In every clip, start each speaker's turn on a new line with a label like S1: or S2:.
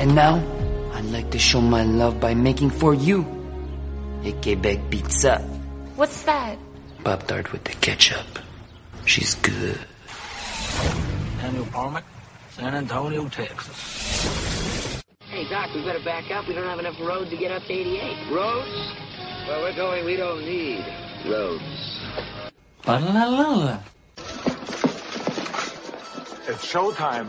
S1: And now, I'd like to show my love by making for you a Quebec pizza.
S2: What's that?
S1: Pop Tart with the ketchup. She's good.
S3: Daniel Parmack, San Antonio, Texas.
S4: Hey, Doc, we better back up. We don't have enough road to get up to 88.
S5: Roads? Where we're going, we don't need roads.
S3: Ba-la-la-la.
S6: It's showtime.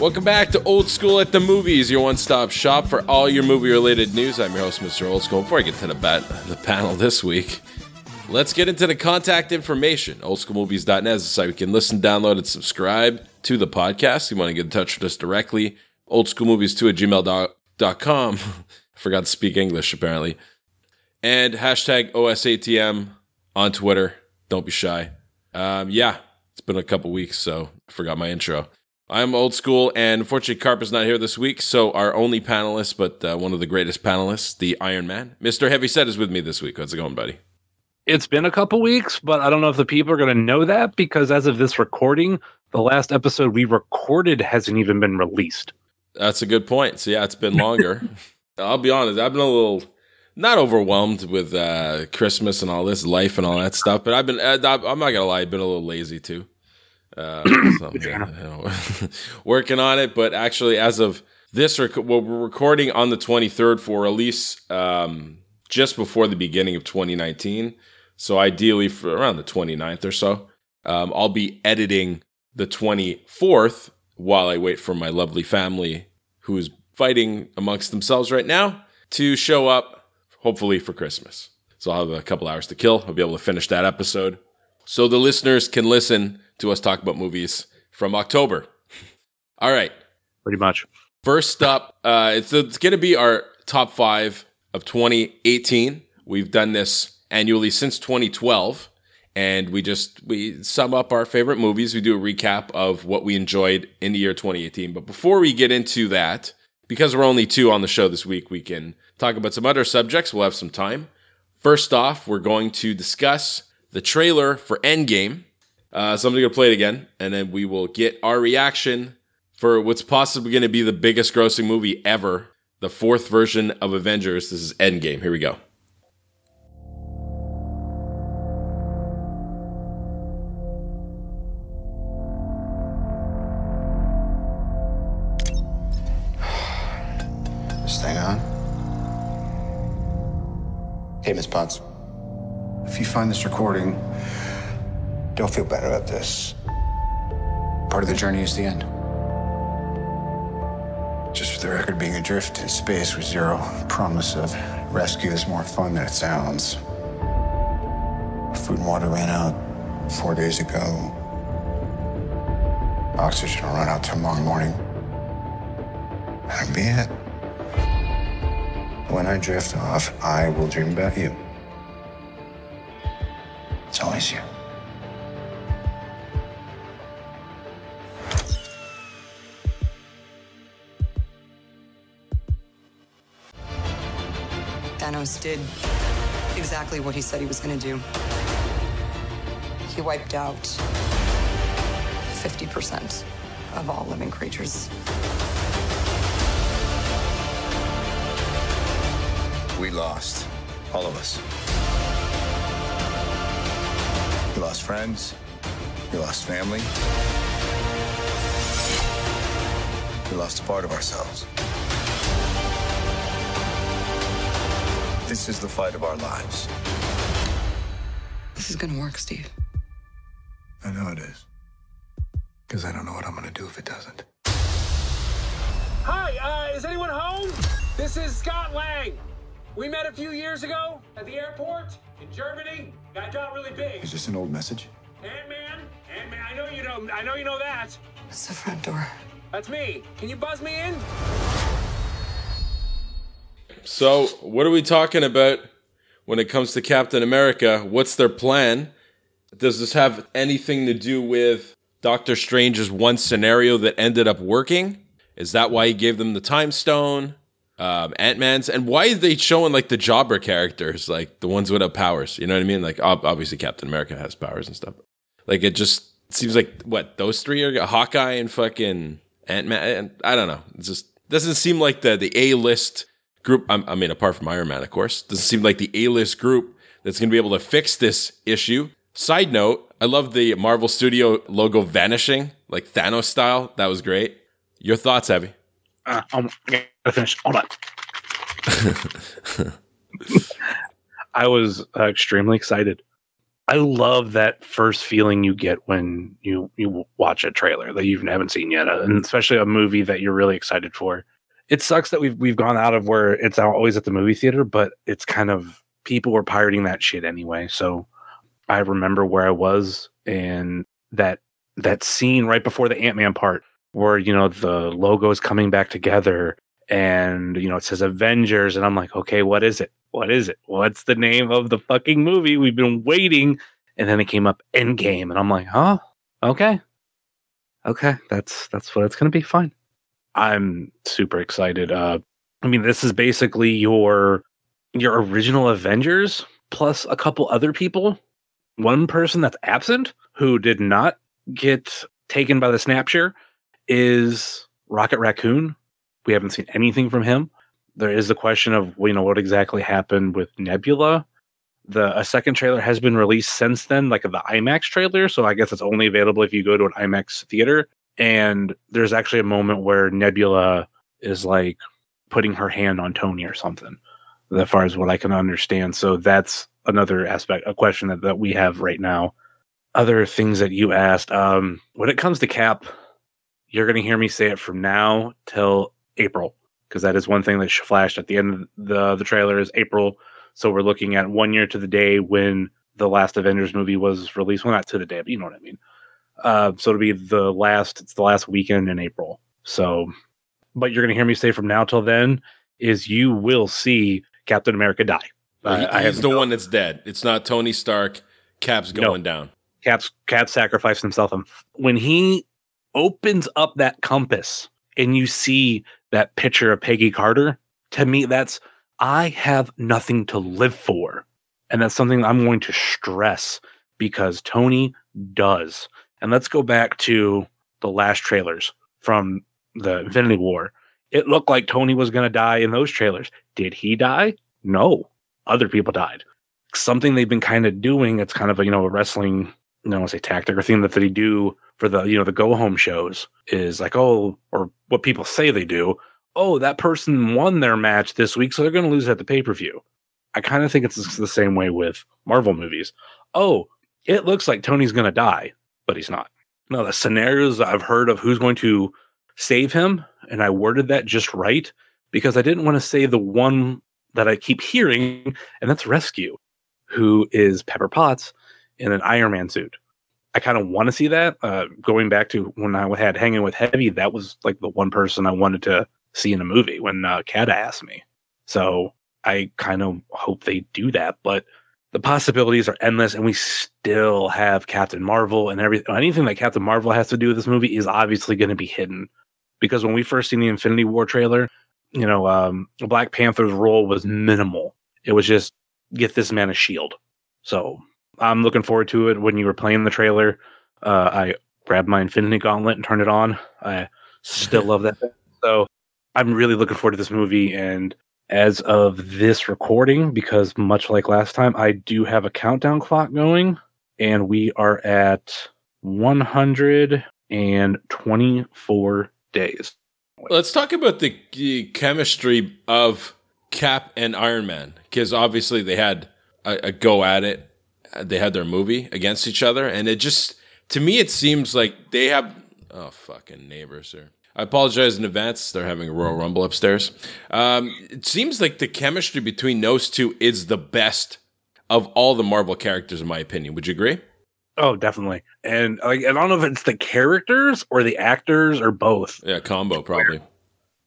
S7: Welcome back to Old School at the Movies, your one-stop shop for all your movie-related news. I'm your host, Mr. Old School. Before I get to the bat, the panel this week, let's get into the contact information. Oldschoolmovies.net is the site we can listen, download, and subscribe to the podcast. If you want to get in touch with us directly, oldschoolmovies2 at gmail.com. Forgot to speak English, apparently. And hashtag OSATM on Twitter. Don't be shy. Um, yeah, it's been a couple weeks, so I forgot my intro. I'm old school, and unfortunately, Carp is not here this week. So our only panelist, but uh, one of the greatest panelists, the Iron Man, Mister Heavyset, is with me this week. How's it going, buddy?
S8: It's been a couple weeks, but I don't know if the people are going to know that because as of this recording, the last episode we recorded hasn't even been released.
S7: That's a good point. So yeah, it's been longer. I'll be honest, I've been a little not overwhelmed with uh, Christmas and all this life and all that stuff, but I've been. Uh, I'm not gonna lie, I've been a little lazy too. Uh, so, know, working on it, but actually, as of this, rec- we're recording on the 23rd for release um, just before the beginning of 2019. So, ideally, for around the 29th or so, um, I'll be editing the 24th while I wait for my lovely family who's fighting amongst themselves right now to show up, hopefully, for Christmas. So, I'll have a couple hours to kill. I'll be able to finish that episode. So, the listeners can listen to us talk about movies from October. All right.
S8: Pretty much.
S7: First up, uh, it's, it's going to be our top five of 2018. We've done this annually since 2012, and we just we sum up our favorite movies. We do a recap of what we enjoyed in the year 2018. But before we get into that, because we're only two on the show this week, we can talk about some other subjects. We'll have some time. First off, we're going to discuss the trailer for Endgame. Uh, so I'm going to play it again, and then we will get our reaction for what's possibly going to be the biggest grossing movie ever, the fourth version of Avengers. This is Endgame. Here we go.
S9: This thing on? Hey, Miss Potts. If you find this recording, don't feel bad about this. Part of the journey is the end. Just for the record, being adrift in space with zero promise of rescue is more fun than it sounds. Food and water ran out four days ago. Oxygen will run out tomorrow morning. That'll be it. When I drift off, I will dream about you. It's always you.
S10: Thanos did exactly what he said he was going to do. He wiped out 50% of all living creatures.
S9: We lost. All of us. We lost friends. We lost family. We lost a part of ourselves. This is the fight of our lives.
S10: This is going to work, Steve.
S9: I know it is. Because I don't know what I'm going to do if it doesn't.
S11: Hi, uh, is anyone home? This is Scott Lang. We met a few years ago at the airport in Germany. I got really big.
S9: Is this an old message?
S11: Ant-Man, Ant-Man. I know you know. I know you know that.
S10: It's the front door.
S11: That's me. Can you buzz me in?
S7: So, what are we talking about when it comes to Captain America? What's their plan? Does this have anything to do with Doctor Strange's one scenario that ended up working? Is that why he gave them the time stone? Um, Ant Man's and why are they showing like the jobber characters, like the ones without powers? You know what I mean? Like ob- obviously Captain America has powers and stuff. Like it just seems like what those three are Hawkeye and fucking Ant Man. And I don't know. It just doesn't seem like the the A list group. I mean, apart from Iron Man, of course, doesn't seem like the A list group that's going to be able to fix this issue. Side note: I love the Marvel Studio logo vanishing, like Thanos style. That was great. Your thoughts, Abby?
S8: Uh, I'm gonna finish. Hold on. I was uh, extremely excited. I love that first feeling you get when you you watch a trailer that you haven't seen yet, uh, and especially a movie that you're really excited for. It sucks that we've we've gone out of where it's always at the movie theater, but it's kind of people were pirating that shit anyway. So I remember where I was and that that scene right before the Ant Man part where you know the logo is coming back together and you know it says Avengers and I'm like, okay, what is it? What is it? What's the name of the fucking movie? We've been waiting, and then it came up Endgame, and I'm like, huh, okay, okay, that's that's what it's gonna be. Fine. I'm super excited. Uh, I mean, this is basically your your original Avengers plus a couple other people. One person that's absent who did not get taken by the snapshot is Rocket Raccoon. We haven't seen anything from him. There is the question of you know what exactly happened with Nebula. The a second trailer has been released since then, like the IMAX trailer. So I guess it's only available if you go to an IMAX theater. And there's actually a moment where Nebula is like putting her hand on Tony or something, as far as what I can understand. So that's another aspect, a question that, that we have right now. Other things that you asked. Um, when it comes to Cap, you're going to hear me say it from now till April because that is one thing that flashed at the end of the the trailer is April. So we're looking at one year to the day when the last Avengers movie was released. Well, not to the day, but you know what I mean. Uh, so it'll be the last. It's the last weekend in April. So, but you're going to hear me say from now till then is you will see Captain America die.
S7: Uh, he, he's the one that's dead. It's not Tony Stark. Cap's going no. down.
S8: Cap's Cap sacrificed himself. And when he opens up that compass and you see that picture of Peggy Carter, to me, that's I have nothing to live for. And that's something I'm going to stress because Tony does. And let's go back to the last trailers from the Infinity War. It looked like Tony was going to die in those trailers. Did he die? No. Other people died. Something they've been kind of doing, it's kind of a, you know, a wrestling, I don't want to say tactic or thing that they do for the you know the go home shows is like oh or what people say they do oh that person won their match this week so they're going to lose at the pay per view. I kind of think it's the same way with Marvel movies. Oh, it looks like Tony's going to die, but he's not. Now, the scenarios I've heard of who's going to save him, and I worded that just right because I didn't want to say the one that I keep hearing, and that's Rescue, who is Pepper Potts in an Iron Man suit. I kind of want to see that. Uh, going back to when I had hanging with Heavy, that was like the one person I wanted to see in a movie when uh, Kat asked me. So I kind of hope they do that, but the possibilities are endless, and we still have Captain Marvel and everything. Anything that Captain Marvel has to do with this movie is obviously going to be hidden because when we first seen the Infinity War trailer, you know, um, Black Panther's role was minimal. It was just get this man a shield. So I'm looking forward to it. When you were playing the trailer, uh, I grabbed my Infinity Gauntlet and turned it on. I still love that. So I'm really looking forward to this movie. And as of this recording, because much like last time, I do have a countdown clock going, and we are at 124 days.
S7: Let's talk about the, the chemistry of Cap and Iron Man, because obviously they had a, a go at it they had their movie against each other, and it just to me it seems like they have oh fucking neighbors sir. I apologize in advance. They're having a Royal Rumble upstairs. Um, it seems like the chemistry between those two is the best of all the Marvel characters, in my opinion. Would you agree?
S8: Oh, definitely. And like, I don't know if it's the characters or the actors or both.
S7: Yeah, combo probably.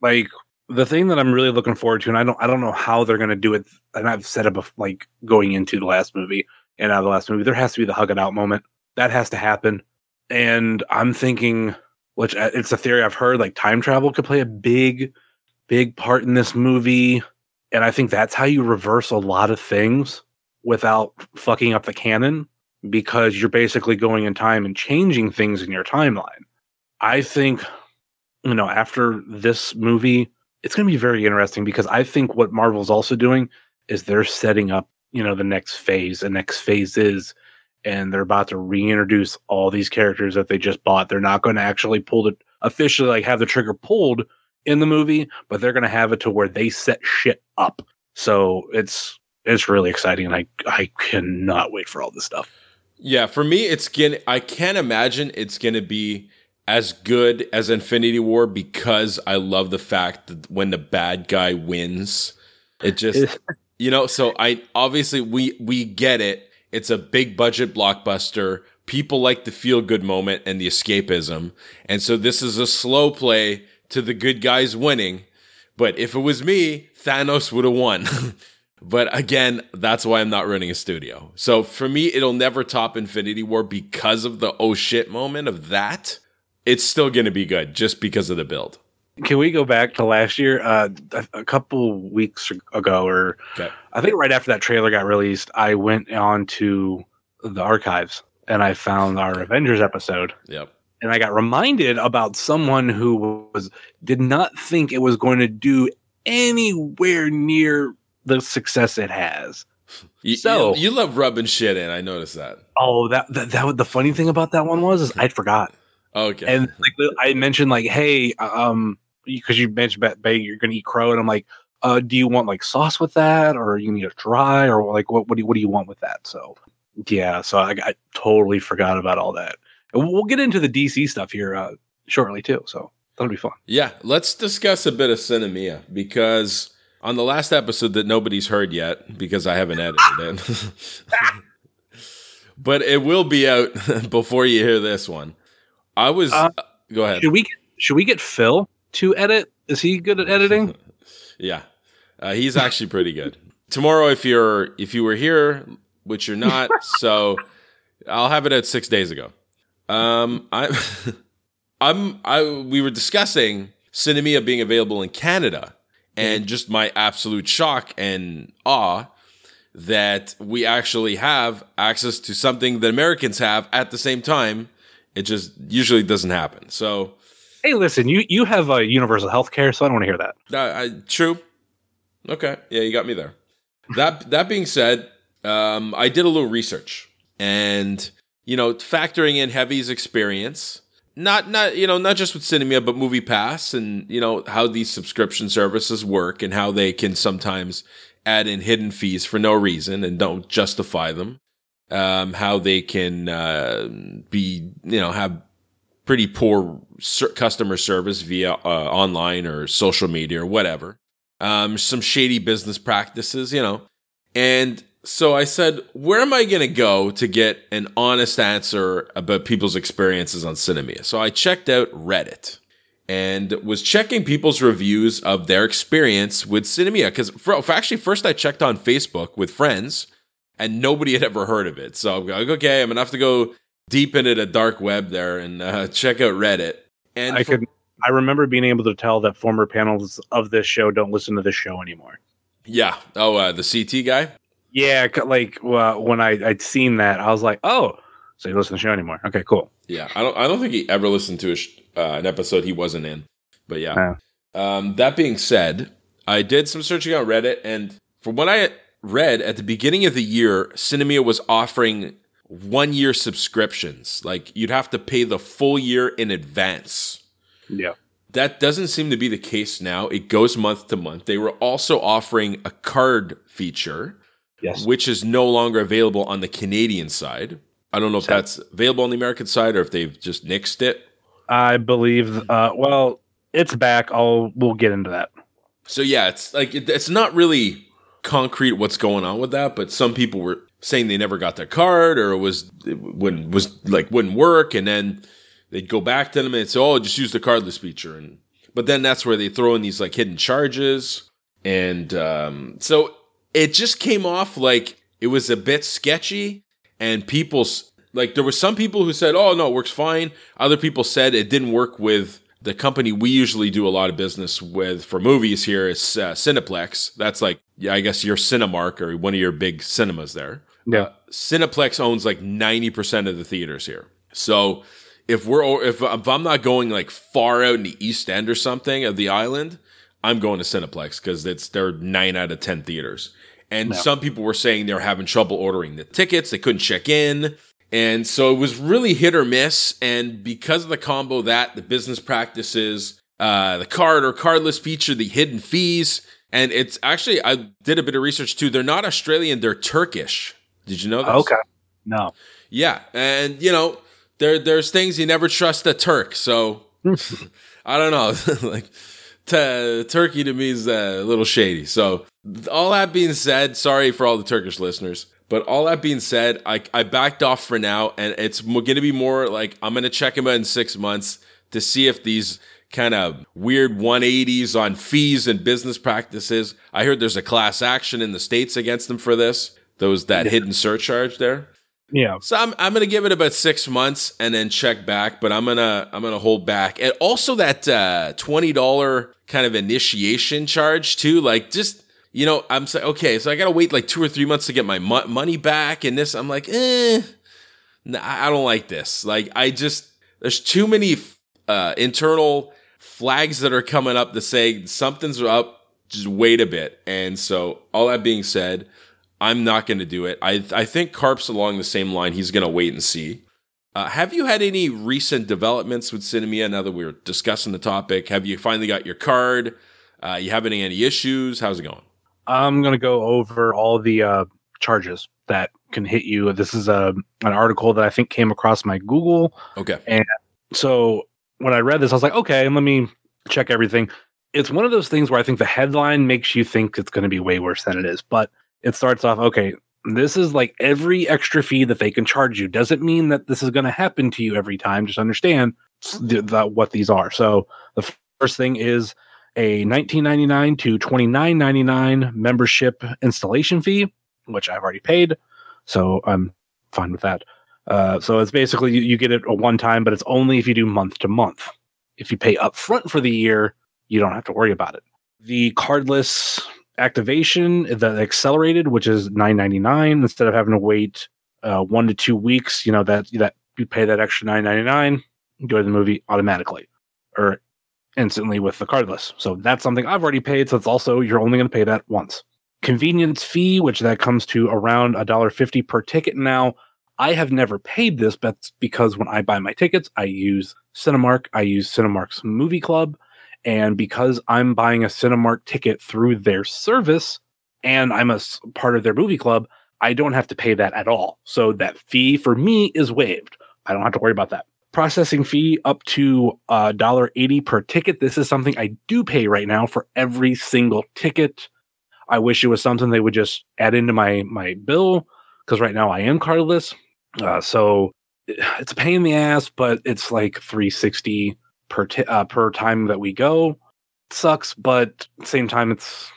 S8: Like the thing that I'm really looking forward to, and I don't I don't know how they're gonna do it, and I've said it before, like going into the last movie and out of the last movie, there has to be the hug it out moment. That has to happen. And I'm thinking, which uh, it's a theory I've heard, like time travel could play a big, big part in this movie. And I think that's how you reverse a lot of things without fucking up the canon because you're basically going in time and changing things in your timeline. I think, you know, after this movie, it's going to be very interesting because I think what Marvel's also doing is they're setting up, you know, the next phase. The next phase is, and they're about to reintroduce all these characters that they just bought. They're not going to actually pull it officially, like have the trigger pulled in the movie, but they're going to have it to where they set shit up. So it's it's really exciting, and I I cannot wait for all this stuff.
S7: Yeah, for me, it's gonna. I can't imagine it's gonna be as good as Infinity War because I love the fact that when the bad guy wins, it just you know. So I obviously we we get it. It's a big budget blockbuster. People like the feel good moment and the escapism, and so this is a slow play to the good guys winning. But if it was me, Thanos would have won. But again, that's why I'm not running a studio. So for me, it'll never top Infinity War because of the oh shit moment of that. It's still going to be good just because of the build.
S8: Can we go back to last year? Uh, a couple weeks ago, or okay. I think right after that trailer got released, I went on to the archives and I found our Avengers episode.
S7: Yep.
S8: And I got reminded about someone who was did not think it was going to do anywhere near the success it has.
S7: You, so you, you, love rubbing shit in. I noticed that.
S8: Oh, that, that that the funny thing about that one was is I forgot.
S7: Okay.
S8: And like I mentioned, like, hey, um, because you mentioned about you're gonna eat crow, and I'm like, uh, do you want like sauce with that, or you need a dry, or like what what do you, what do you want with that? So yeah, so I, I totally forgot about all that. And we'll get into the DC stuff here uh, shortly too. So that'll be fun.
S7: Yeah, let's discuss a bit of Sinemia because on the last episode that nobody's heard yet because I haven't edited it. but it will be out before you hear this one. I was uh, go ahead.
S8: Should we should we get Phil to edit? Is he good at editing?
S7: yeah. Uh, he's actually pretty good. Tomorrow if you're if you were here, which you're not, so I'll have it at 6 days ago. Um I I'm I we were discussing Sinemia being available in Canada and just my absolute shock and awe that we actually have access to something that Americans have at the same time. It just usually doesn't happen. So,
S8: hey, listen, you you have a universal health care, so I don't want to hear that.
S7: Uh, I, true. Okay, yeah, you got me there. that that being said, um, I did a little research, and you know, factoring in Heavy's experience, not not you know not just with Sinemia but Movie Pass and you know how these subscription services work and how they can sometimes add in hidden fees for no reason and don't justify them. Um, how they can uh, be you know have pretty poor ser- customer service via uh, online or social media or whatever. Um, some shady business practices, you know, and so I said, where am I going to go to get an honest answer about people's experiences on Sinemia? So I checked out Reddit and was checking people's reviews of their experience with Sinemia. Because actually, first I checked on Facebook with friends and nobody had ever heard of it. So I'm like, okay, I'm going to have to go deep into the dark web there and uh, check out Reddit. And
S8: I for- could, I remember being able to tell that former panels of this show don't listen to this show anymore.
S7: Yeah. Oh, uh, the CT guy?
S8: Yeah, like when I I'd seen that, I was like, oh, so he doesn't to the show anymore. Okay, cool.
S7: Yeah, I don't I don't think he ever listened to a sh- uh, an episode he wasn't in. But yeah. Um, that being said, I did some searching on Reddit, and from what I read at the beginning of the year, Sinemia was offering one year subscriptions. Like you'd have to pay the full year in advance.
S8: Yeah.
S7: That doesn't seem to be the case now. It goes month to month. They were also offering a card feature
S8: yes.
S7: which is no longer available on the Canadian side. I don't know if that's available on the American side or if they've just nixed it.
S8: I believe. Uh, well, it's back. I'll we'll get into that.
S7: So yeah, it's like it, it's not really concrete what's going on with that, but some people were saying they never got their card or it was it wouldn't was like wouldn't work, and then they'd go back to them and say, "Oh, just use the cardless feature." And But then that's where they throw in these like hidden charges. And um, so it just came off like it was a bit sketchy. And people's like, there were some people who said, oh, no, it works fine. Other people said it didn't work with the company we usually do a lot of business with for movies here is uh, Cineplex. That's like, yeah, I guess your Cinemark or one of your big cinemas there.
S8: Yeah.
S7: Uh, Cineplex owns like 90% of the theaters here. So if we're, if, if I'm not going like far out in the East End or something of the island, I'm going to Cineplex because it's, they're nine out of 10 theaters. And
S8: Yeah.
S7: some people were saying they were having trouble ordering the tickets. They couldn't check in. And so it was really hit or miss. And because of the combo that, the business practices, uh, the card or cardless feature, the hidden fees, and it's actually, I did a bit of research too. They're not Australian, they're Turkish. Did you know that?
S8: Okay. No.
S7: Yeah. And, you know, there there's things you never trust a Turk. So I don't know. like, t- Turkey to me is uh, a little shady. So, all that being said, sorry for all the Turkish listeners. But all that being said, I, I backed off for now, and it's going to be more like I'm going to check them out in six months to see if these kind of weird 180s on fees and business practices. I heard there's a class action in the states against them for this. Those that hidden surcharge there.
S8: Yeah.
S7: So I'm I'm gonna give it about six months and then check back, but I'm gonna I'm gonna hold back. And also that uh, twenty dollar kind of initiation charge too. Like just you know, I'm saying okay, so I gotta wait like two or three months to get my mo- money back. And this, I'm like, eh, nah, I don't like this. Like I just there's too many uh, internal flags that are coming up to say something's up. Just wait a bit. And so all that being said. I'm not going to do it. I I think Carp's along the same line. He's going to wait and see. Uh, have you had any recent developments with Sinemia now that we're discussing the topic? Have you finally got your card? Uh, you having any issues? How's it going?
S8: I'm going to go over all the uh, charges that can hit you. This is a an article that I think came across my Google.
S7: Okay.
S8: And so when I read this, I was like, okay, let me check everything. It's one of those things where I think the headline makes you think it's going to be way worse than it is. But it starts off, okay, this is like every extra fee that they can charge you. Doesn't mean that this is going to happen to you every time. Just understand th- that what these are. So the f- first thing is a 19.99 to 29.99 membership installation fee, which I've already paid, so I'm fine with that. Uh, so it's basically you, you get it a one time, but it's only if you do month to month. If you pay upfront for the year, you don't have to worry about it. The cardless activation, the accelerated, which is 9.99 instead of having to wait uh, one to two weeks. You know that that you pay that extra 9.99, go to the movie automatically or instantly with the cardless. So that's something I've already paid. So it's also you're only going to pay that once. Convenience fee, which that comes to around a dollar fifty per ticket now. I have never paid this, but because when I buy my tickets, I use Cinemark. I use Cinemark's Movie Club. And because I'm buying a Cinemark ticket through their service and I'm a part of their movie club, I don't have to pay that at all. So that fee for me is waived. I don't have to worry about that. Processing fee up to uh, $1.80 per ticket. This is something I do pay right now for every single ticket. I wish it was something they would just add into my my bill because right now I am cardless. Uh, so it's a pain in the ass, but it's like 360 per ti- uh, per time that we go. It sucks, but same time, it's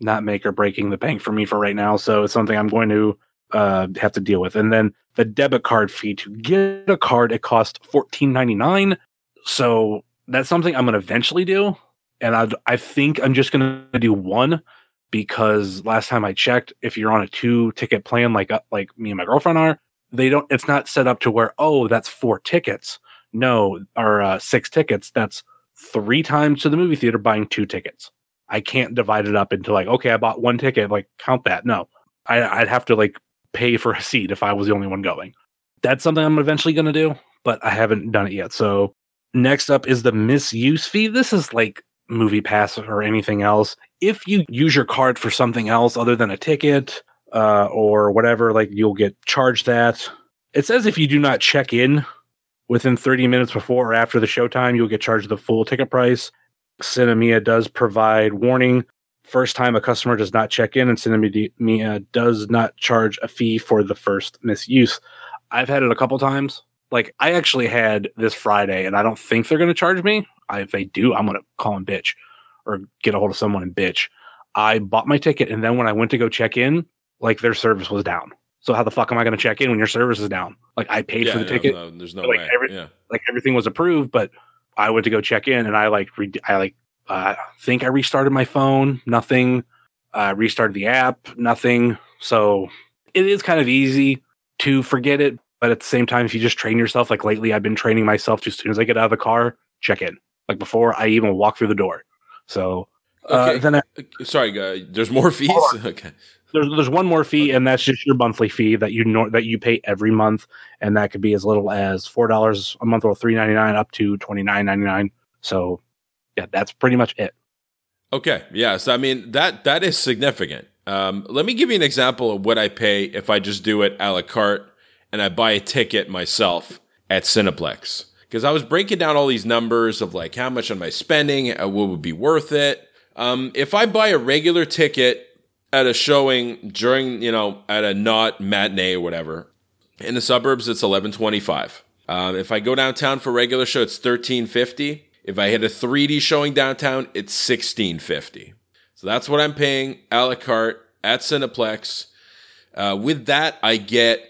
S8: not make or breaking the bank for me for right now. So it's something I'm going to uh, have to deal with. And then the debit card fee to get a card, it costs $14.99. So that's something I'm going to eventually do. And I I think I'm just going to do one because last time I checked, if you're on a two ticket plan like uh, like me and my girlfriend are, they don't. It's not set up to where oh that's four tickets. No, or uh, six tickets. That's three times to the movie theater buying two tickets. I can't divide it up into like okay, I bought one ticket. Like count that. No, I, I'd have to like pay for a seat if I was the only one going. That's something I'm eventually going to do, but I haven't done it yet. So next up is the misuse fee. This is like movie pass or anything else if you use your card for something else other than a ticket uh, or whatever like you'll get charged that it says if you do not check in within 30 minutes before or after the showtime you'll get charged the full ticket price sinemia does provide warning first time a customer does not check in and sinemia does not charge a fee for the first misuse i've had it a couple times Like I actually had this Friday, and I don't think they're going to charge me. I, if they do, I'm going to call them bitch or get a hold of someone and bitch. I bought my ticket, and then when I went to go check in, like their service was down. So how the fuck am I going to check in when your service is down? Like I paid
S7: Yeah,
S8: for the
S7: no,
S8: ticket,
S7: no, there's no
S8: like
S7: way.
S8: every-
S7: yeah.
S8: like everything was approved, but I went to go check in, and I like re- I like uh, think I restarted my phone, nothing. Uh, restarted the app, nothing. So it is kind of easy to forget it, but at the same time, if you just train yourself, like lately, I've been training myself to as soon as I get out of the car, check in, like before I even walk through the door. So uh, then I,
S7: Sorry, uh, there's more fees. Okay.
S8: There's there's one more fee, and that's just your monthly fee that you nor- that you pay every month, and that could be as little as four dollars a month or three ninety nine up to twenty nine ninety nine. So yeah, that's pretty much it.
S7: Okay. Yes. I mean that that is significant. Um, let me give you an example of what I pay if I just do it a la carte and I buy a ticket myself at Cineplex. Because I was breaking down all these numbers of like how much am I spending, uh, what would be worth it. Um, if I buy a regular ticket at a showing during, you know, at a not matinee or whatever, in the suburbs it's eleven twenty five. Um, if I go downtown for regular show, it's thirteen fifty. If I hit a 3D showing downtown, it's sixteen fifty. So that's what I'm paying a la carte at Cineplex. Uh, with that, I get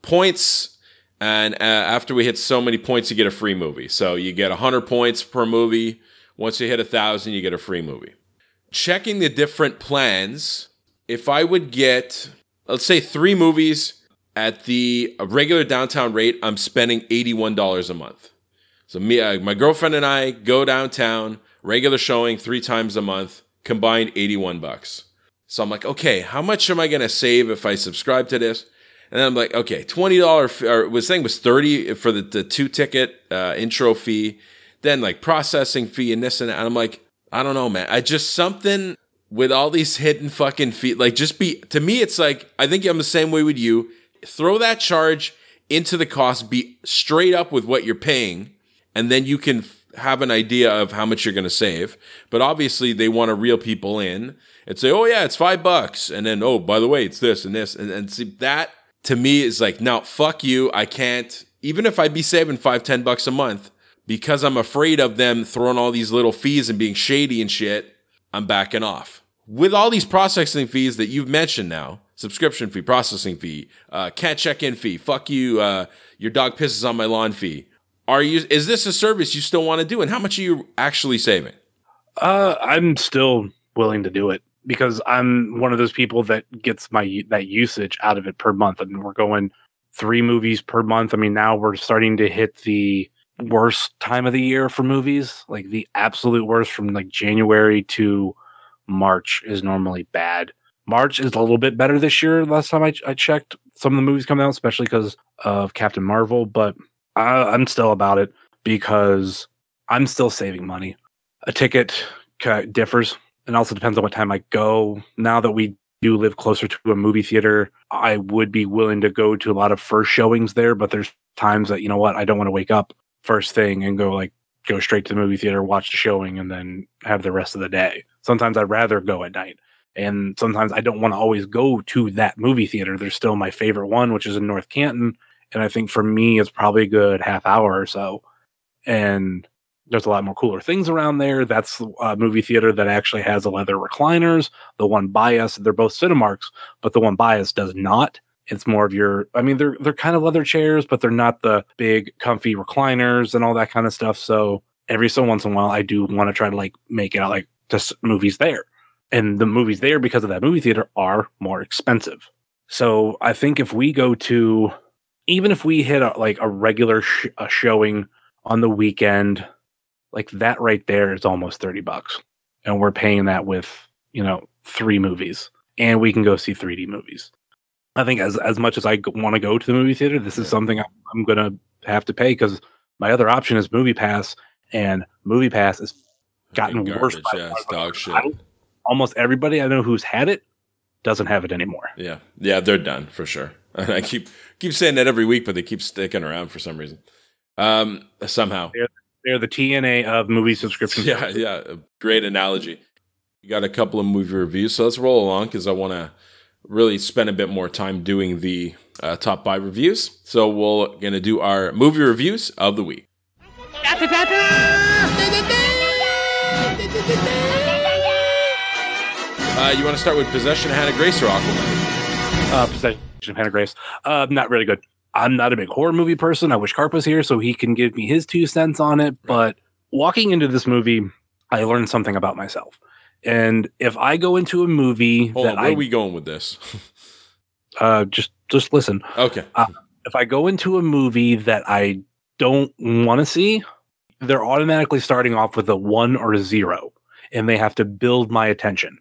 S7: points, and uh, after we hit so many points, you get a free movie. So you get 100 points per movie. Once you hit a thousand, you get a free movie. Checking the different plans, if I would get, let's say, three movies at the regular downtown rate, I'm spending $81 a month. So me, uh, my girlfriend and I go downtown, regular showing three times a month, combined 81 bucks. So I'm like, okay, how much am I going to save if I subscribe to this? And then I'm like, okay, $20, or was saying was 30 for the, the two ticket uh, intro fee, then like processing fee and this and that. And I'm like, I don't know, man. I just something with all these hidden fucking feet. like just be, to me, it's like, I think I'm the same way with you. Throw that charge into the cost, be straight up with what you're paying and then you can f- have an idea of how much you're going to save. But obviously, they want to reel people in and say, "Oh yeah, it's five bucks," and then, "Oh, by the way, it's this and this," and, and see that to me is like, "No, fuck you, I can't." Even if I'd be saving five, ten bucks a month, because I'm afraid of them throwing all these little fees and being shady and shit, I'm backing off. With all these processing fees that you've mentioned now, subscription fee, processing fee, uh, can't check in fee, fuck you, uh, your dog pisses on my lawn fee. Are you? Is this a service you still want to do? And how much are you actually saving?
S8: Uh, I'm still willing to do it because I'm one of those people that gets my that usage out of it per month. I mean, we're going three movies per month. I mean, now we're starting to hit the worst time of the year for movies. Like the absolute worst from like January to March is normally bad. March is a little bit better this year. Last time I, I checked, some of the movies coming out, especially because of Captain Marvel. But I, I'm still about it because I'm still saving money. A ticket differs and also depends on what time I go. Now that we do live closer to a movie theater, I would be willing to go to a lot of first showings there. But there's times that you know what I don't want to wake up first thing and go like go straight to the movie theater, watch the showing, and then have the rest of the day. Sometimes I'd rather go at night. And sometimes I don't want to always go to that movie theater. There's still my favorite one, which is in North Canton. And I think for me, it's probably a good half hour or so. And there's a lot more cooler things around there. That's a movie theater that actually has a leather recliners. The one by us, they're both Cinemarks, but the one by us does not. It's more of your, I mean, they're they're kind of leather chairs, but they're not the big, comfy recliners and all that kind of stuff. So every so once in a while, I do want to try to like make it out like just movies there, and the movies there because of that movie theater are more expensive. So I think if we go to, even if we hit a, like a regular sh- a showing on the weekend, like that right there is almost 30 bucks. And we're paying that with, you know, three movies and we can go see 3D movies. I think as, as much as I want to go to the movie theater, this is something I'm, to have to pay because my other option is Movie Pass and Movie Pass has gotten worse.
S7: Garbage,
S8: by
S7: yeah, dog shit.
S8: I Almost everybody I know who's had it doesn't have it anymore.
S7: Yeah, yeah, they're done for sure. And I keep keep saying that every week, but they keep sticking around for some reason. Um, somehow,
S8: They're, they're the TNA of movie subscription.
S7: yeah, yeah, great analogy. You got a couple of movie reviews, so let's roll along because I want to really spend a bit more time doing the uh, top five reviews. So we're gonna do our movie reviews of the week. Uh, you want to start with Possession of Hannah Grace or Aquaman?
S8: Uh, Possession of Hannah Grace. Uh, not really good. I'm not a big horror movie person. I wish Carp was here so he can give me his two cents on it. But walking into this movie, I learned something about myself. And if I go into a movie
S7: Hold on, where
S8: I
S7: are we going with this?
S8: uh, just just listen.
S7: Okay.
S8: Uh, if I go into a movie that I don't want to see, they're automatically starting off with a one or a zero, and they have to build my attention.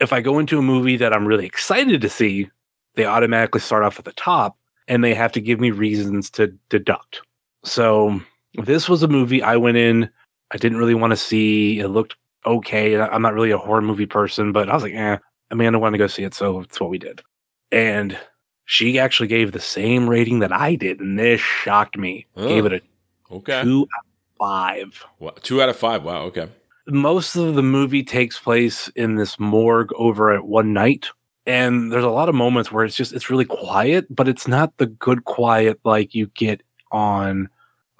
S8: If I go into a movie that I'm really excited to see, they automatically start off at the top, and they have to give me reasons to deduct. So this was a movie I went in. I didn't really want to see. It looked okay. I'm not really a horror movie person, but I was like, eh, Amanda wanted to go see it, so it's what we did. And she actually gave the same rating that I did, and this shocked me. Gave
S7: Oh.
S8: it a
S7: Okay.
S8: two out of five.
S7: Wow, two out of five. Wow. Okay.
S8: Most of the movie takes place in this morgue over at one night. And there's a lot of moments where it's just it's really quiet, but it's not the good quiet like you get on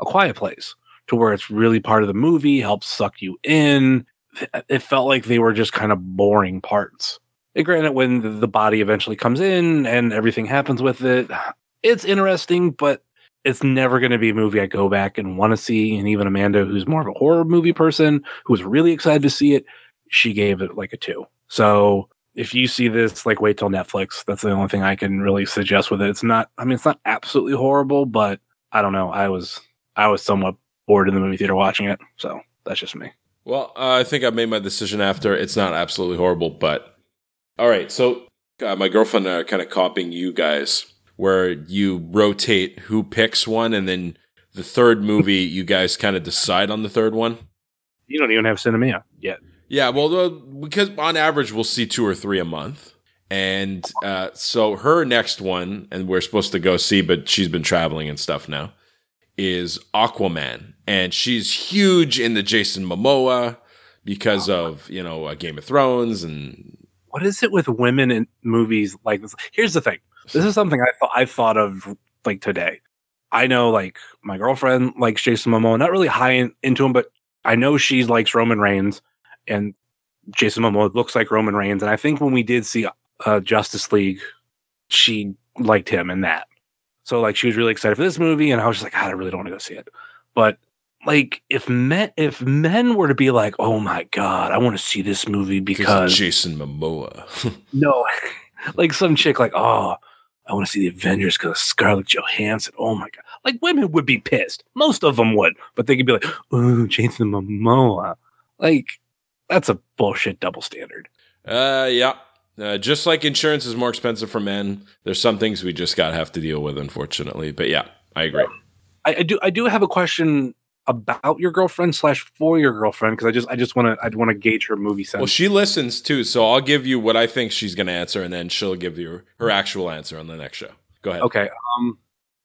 S8: a quiet place to where it's really part of the movie, helps suck you in. It felt like they were just kind of boring parts. And granted, when the- body eventually comes in and everything happens with it, it's interesting, but it's never going to be a movie I go back and want to see. And even Amanda, who's more of a horror movie person, who was really excited to see it, she gave it like a two. So if you see this, like wait till Netflix. That's the only thing I can really suggest with it. It's not. I mean, it's not absolutely horrible, but I don't know. I was I was somewhat bored in the movie theater watching it. So that's just me.
S7: Well, uh, I think I made my decision after. It's not absolutely horrible, but all right. So uh, my girlfriend and I are kind of copying you guys, where you rotate who picks one, and then the third movie, you guys kind of decide on the third one.
S8: You don't even have Sinemia yet.
S7: Yeah, well, because on average we'll see two or three a month, and uh, so her next one, and we're supposed to go see, but she's been traveling and stuff now, is Aquaman, and she's huge in the Jason Momoa because of you know uh, Game of Thrones and
S8: What is it with women in movies like this? Here's the thing. This is something I thought I thought of like today. I know like my girlfriend likes Jason Momoa, not really high in, into him, but I know she likes Roman Reigns, and Jason Momoa looks like Roman Reigns. And I think when we did see uh, Justice League, she liked him in that. So like she was really excited for this movie, and I was just like, God, I really don't want to go see it. But like if men if men were to be like, oh my god, I want to see this movie
S7: because
S8: because
S7: Jason Momoa.
S8: no, like some chick, like, oh, I want to see the Avengers because Scarlett Johansson. Oh my god, like women would be pissed. Most of them would, but they could be like, oh, Jason Momoa. Like that's a bullshit double standard.
S7: uh, yeah. Uh, just like insurance is more expensive for men, there's some things we just gotta have to deal with, unfortunately. But yeah, I agree.
S8: I, I do, I do have a question about your girlfriend slash for your girlfriend because I just, I just want to, I want to gauge her movie sense.
S7: Well, she listens too, so I'll give you what I think she's going to answer, and then she'll give you her actual answer on the next show. Go ahead.
S8: Okay. Um,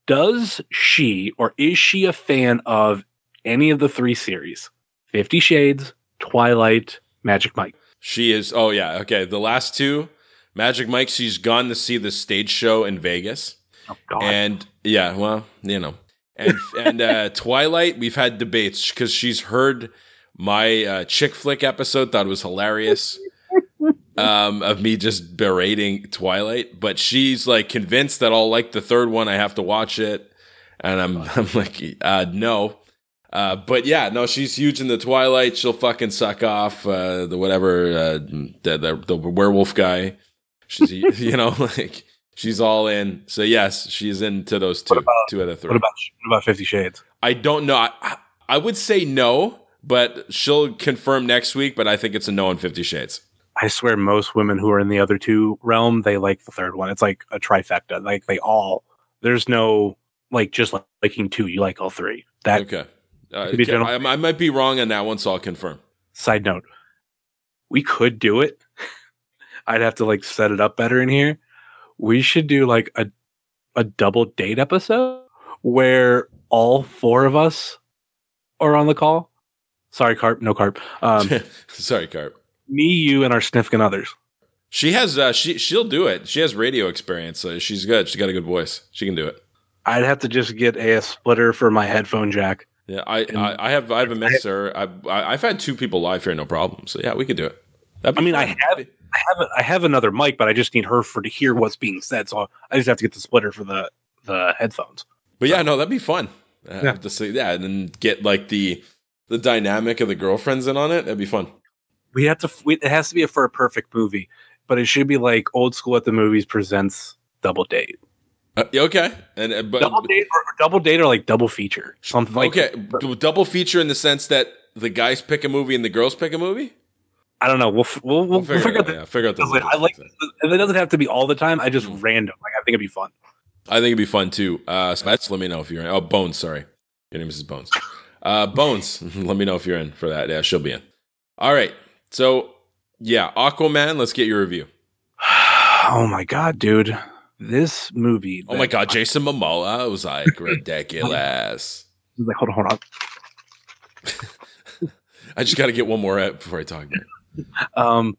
S8: does she or is she a fan of any of the three series? Fifty Shades, Twilight, Magic Mike.
S7: She is. Oh yeah. Okay. The last two, Magic Mike. She's gone to see the stage show in Vegas,
S8: Oh God.
S7: and yeah, well, you know, and and uh, Twilight. We've had debates because she's heard my uh, chick flick episode. Thought it was hilarious. Um, of me just berating Twilight, but she's like convinced that I'll like the third one. I have to watch it, and I'm I'm like, uh, no. Uh, but yeah, no, she's huge in the Twilight. She'll fucking suck off uh, the whatever uh, the, the the werewolf guy. She's you know like she's all in. So yes, she's into those two two out of three.
S8: what about what about Fifty Shades?
S7: I don't know. I, I would say no, but she'll confirm next week. But I think it's a no on Fifty Shades.
S8: I swear, most women who are in the other two realm, they like the third one. It's like a trifecta. Like they all. There's no like just liking two. You like all three. That
S7: Okay. Uh,
S8: Could be
S7: okay,
S8: gentlemen.
S7: I, I might be wrong on that one, so I'll confirm.
S8: side note. We could do it. I'd have to like set it up better in here. We should do like a a double date episode where all four of us are on the call. Sorry, carp, no carp. Um,
S7: Sorry, Carp.
S8: me, you, and our significant others.
S7: She has uh, she she'll do it. She has radio experience. So she's good. She's got a good voice. She can do it.
S8: I'd have to just get a splitter for my headphone jack.
S7: Yeah, I I, I have I have a mixer. I, I I've had two people live here, no problem. So yeah, we could do it.
S8: I mean, I have I have a, I have another mic, but I just need her for to hear what's being said. So I just have to get the splitter for the the headphones.
S7: But yeah, no, that'd be fun. Uh,
S8: Yeah.
S7: to see, yeah, and then get like the the dynamic of the girlfriends in on it. That'd be fun.
S8: We have to. We, it has to be for a perfect movie, but it should be like old school at the movies presents double date.
S7: Uh, okay, and uh, but
S8: double date or, double date or like double feature something like
S7: okay, d- double feature in the sense that the guys pick a movie and the girls pick a movie.
S8: I don't know. We'll f- we'll, we'll,
S7: figure
S8: figure out.
S7: out,
S8: The,
S7: yeah, figure out the
S8: like, I like. It doesn't have to be all the time. I just random. Like I think it'd be fun.
S7: I think it'd be fun too. Uh, so that's let me know if you're in. Oh, Bones, sorry, your name is Bones. Uh, Bones, let me know if you're in for that. Yeah, she'll be in. All right, so yeah, Aquaman. Let's get your review.
S8: oh my god, dude! This movie.
S7: Oh my God, Jason Momoa was like ridiculous.
S8: Like hold on, hold on.
S7: I just got to get one more out before I talk.
S8: Um,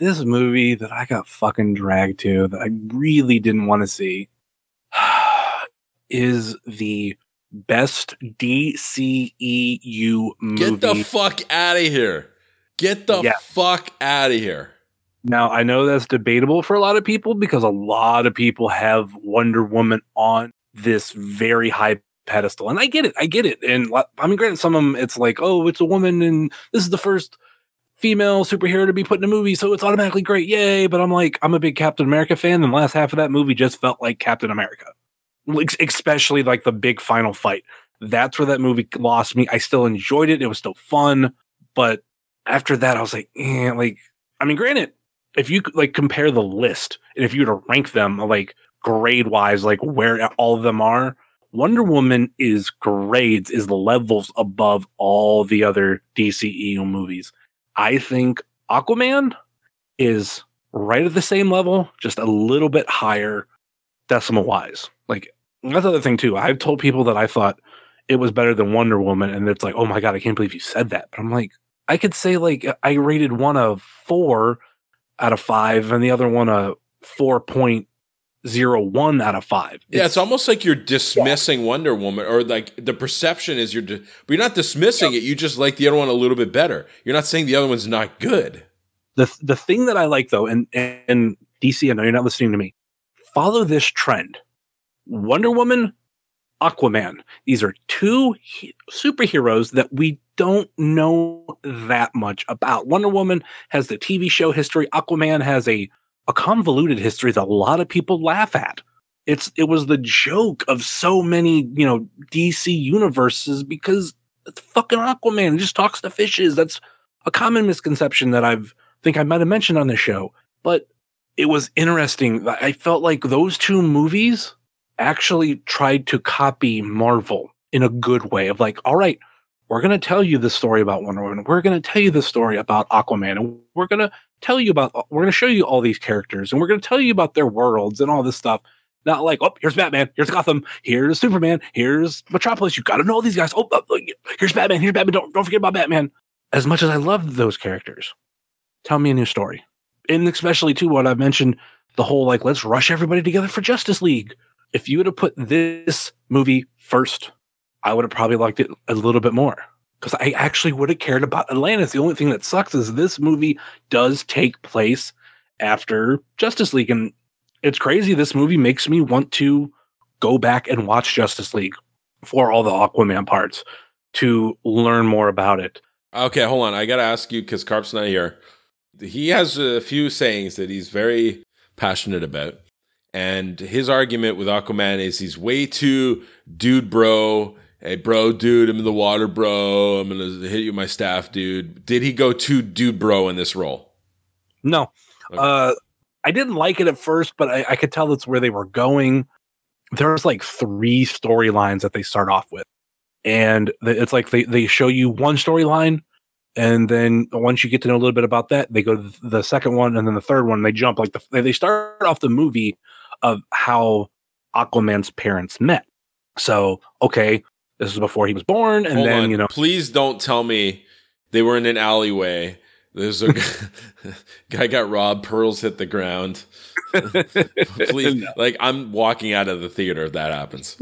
S8: this movie that I got fucking dragged to that I really didn't want to see is the best DCEU movie.
S7: Get the fuck out of here! Get the
S8: Yeah.
S7: fuck out of here!
S8: Now, I know that's debatable for a lot of people because a lot of people have Wonder Woman on this very high pedestal. And I get it. I get it. And I mean, granted, some of them, it's like, oh, it's a woman and this is the first female superhero to be put in a movie. So it's automatically great. Yay. But I'm like, I'm a big Captain America fan. And the last half of that movie just felt like Captain America, especially like the big final fight. That's where that movie lost me. I still enjoyed it. It was still fun. But after that, I was like, eh, like, I mean, granted, if you like compare the list and if you were to rank them like grade wise, like where all of them are, Wonder Woman is grades is the levels above all the other DCEU movies. I think Aquaman is right at the same level, just a little bit higher decimal wise. Like that's the other thing too. I've told people that I thought it was better than Wonder Woman, and it's like, oh my god, I can't believe you said that. But I'm like, I could say like I rated one of four out of five, and the other one a four point zero one out of five.
S7: Yeah, it's almost like you're dismissing Wonder Woman, or like the perception is you're, di- but you're not dismissing it. You just like the other one a little bit better. You're not saying the other one's not good.
S8: the the thing that I like though, and and DC, I know you're not listening to me. Follow this trend: Wonder Woman, Aquaman. These are two he- superheroes that we don't know that much about. Wonder Woman has the TV show history. Aquaman has a a convoluted history that a lot of people laugh at. It's it was the joke of so many you know DC universes because it's fucking Aquaman. Just talks to fishes. That's a common misconception that I've think I might have mentioned on the show, but it was interesting. I felt like those two movies actually tried to copy Marvel in a good way of like, all right, we're going to tell you the story about Wonder Woman. We're going to tell you the story about Aquaman. And we're going to tell you about, we're going to show you all these characters and we're going to tell you about their worlds and all this stuff. Not like, oh, here's Batman, here's Gotham, here's Superman, here's Metropolis. You got to know these guys. Oh, oh, oh, here's Batman, here's Batman. Don't, don't forget about Batman. As much as I love those characters, tell me a new story. And especially too, what I've mentioned, the whole like, let's rush everybody together for Justice League. If you would have put this movie first, I would have probably liked it a little bit more because I actually would have cared about Atlantis. The only thing that sucks is this movie does take place after Justice League. And it's crazy. This movie makes me want to go back and watch Justice League for all the Aquaman parts to learn more about it.
S7: Okay, hold on. I got to ask you because Carp's not here. He has a few sayings that he's very passionate about. And his argument with Aquaman is he's way too dude bro. Hey, bro, dude, I'm in the water, bro. I'm going to hit you with my staff, dude. Did he go too dude bro in this role?
S8: No. Uh, I didn't like it at first, but I, I could tell that's where they were going. There's like three storylines that they start off with. And it's like they, they show you one storyline. And then once you get to know a little bit about that, they go to the- second one and then the third one. They jump like the, they- they start off the movie of how Aquaman's parents met. So, okay, this is before he was born. And
S7: Hold
S8: then,
S7: on.
S8: you know,
S7: Please don't tell me they were in an alleyway There's a guy got robbed. Pearls hit the ground. Please, like I'm walking out of the theater if that happens.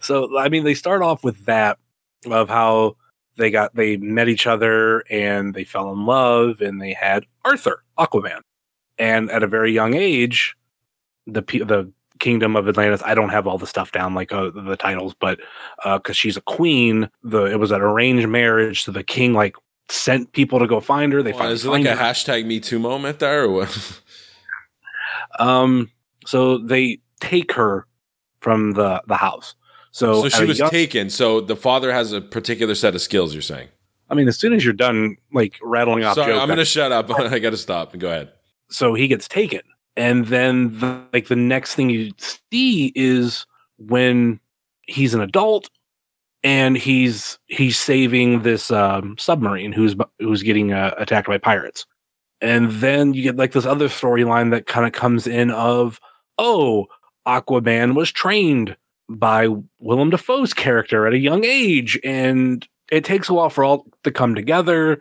S8: So I mean, they start off with that of how they got they met each other and they fell in love and they had Arthur Aquaman, and at a very young age, the the kingdom of Atlantis. I don't have all the stuff down like uh, the titles, but because she's a queen, the it was an arranged marriage, so the king like sent people to go find her. They
S7: Well, is it like
S8: find
S7: a hashtag Me Too moment there, or what?
S8: Um, so they take her from the the house. So,
S7: So she was
S8: young-
S7: taken. So the father has a particular set of skills. You're saying?
S8: I mean, as soon as you're done, like rattling off
S7: Sorry,
S8: jokes,
S7: I'm going to shut up. I got to stop and go ahead.
S8: so he gets taken, and then the, like the next thing you see is when he's an adult and he's he's saving this um, submarine who's who's getting uh, attacked by pirates, and then you get like this other storyline that kind of comes in of oh, Aquaman was trained by Willem Dafoe's character at a young age, and it takes a while for all to come together,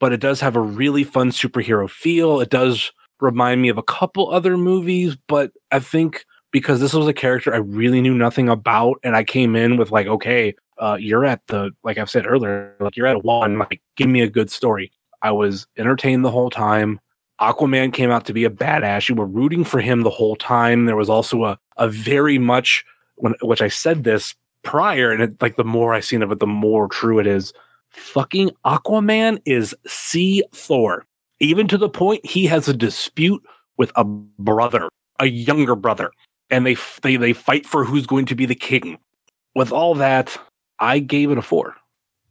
S8: but it does have a really fun superhero feel. It does remind me of a couple other movies, but I think because this was a character I really knew nothing about, and I came in with like, okay, uh, you're at the like I've said earlier, like you're at a one, like give me a good story. I was entertained the whole time. Aquaman came out to be a badass. You were rooting for him the whole time. There was also a a very much when which I said this prior, and it, like the more I seen of it, the more true it is. Fucking Aquaman is Sea Thor, even to the point he has a dispute with a brother, a younger brother, and they they they fight for who's going to be the king. With all that, I gave it a four,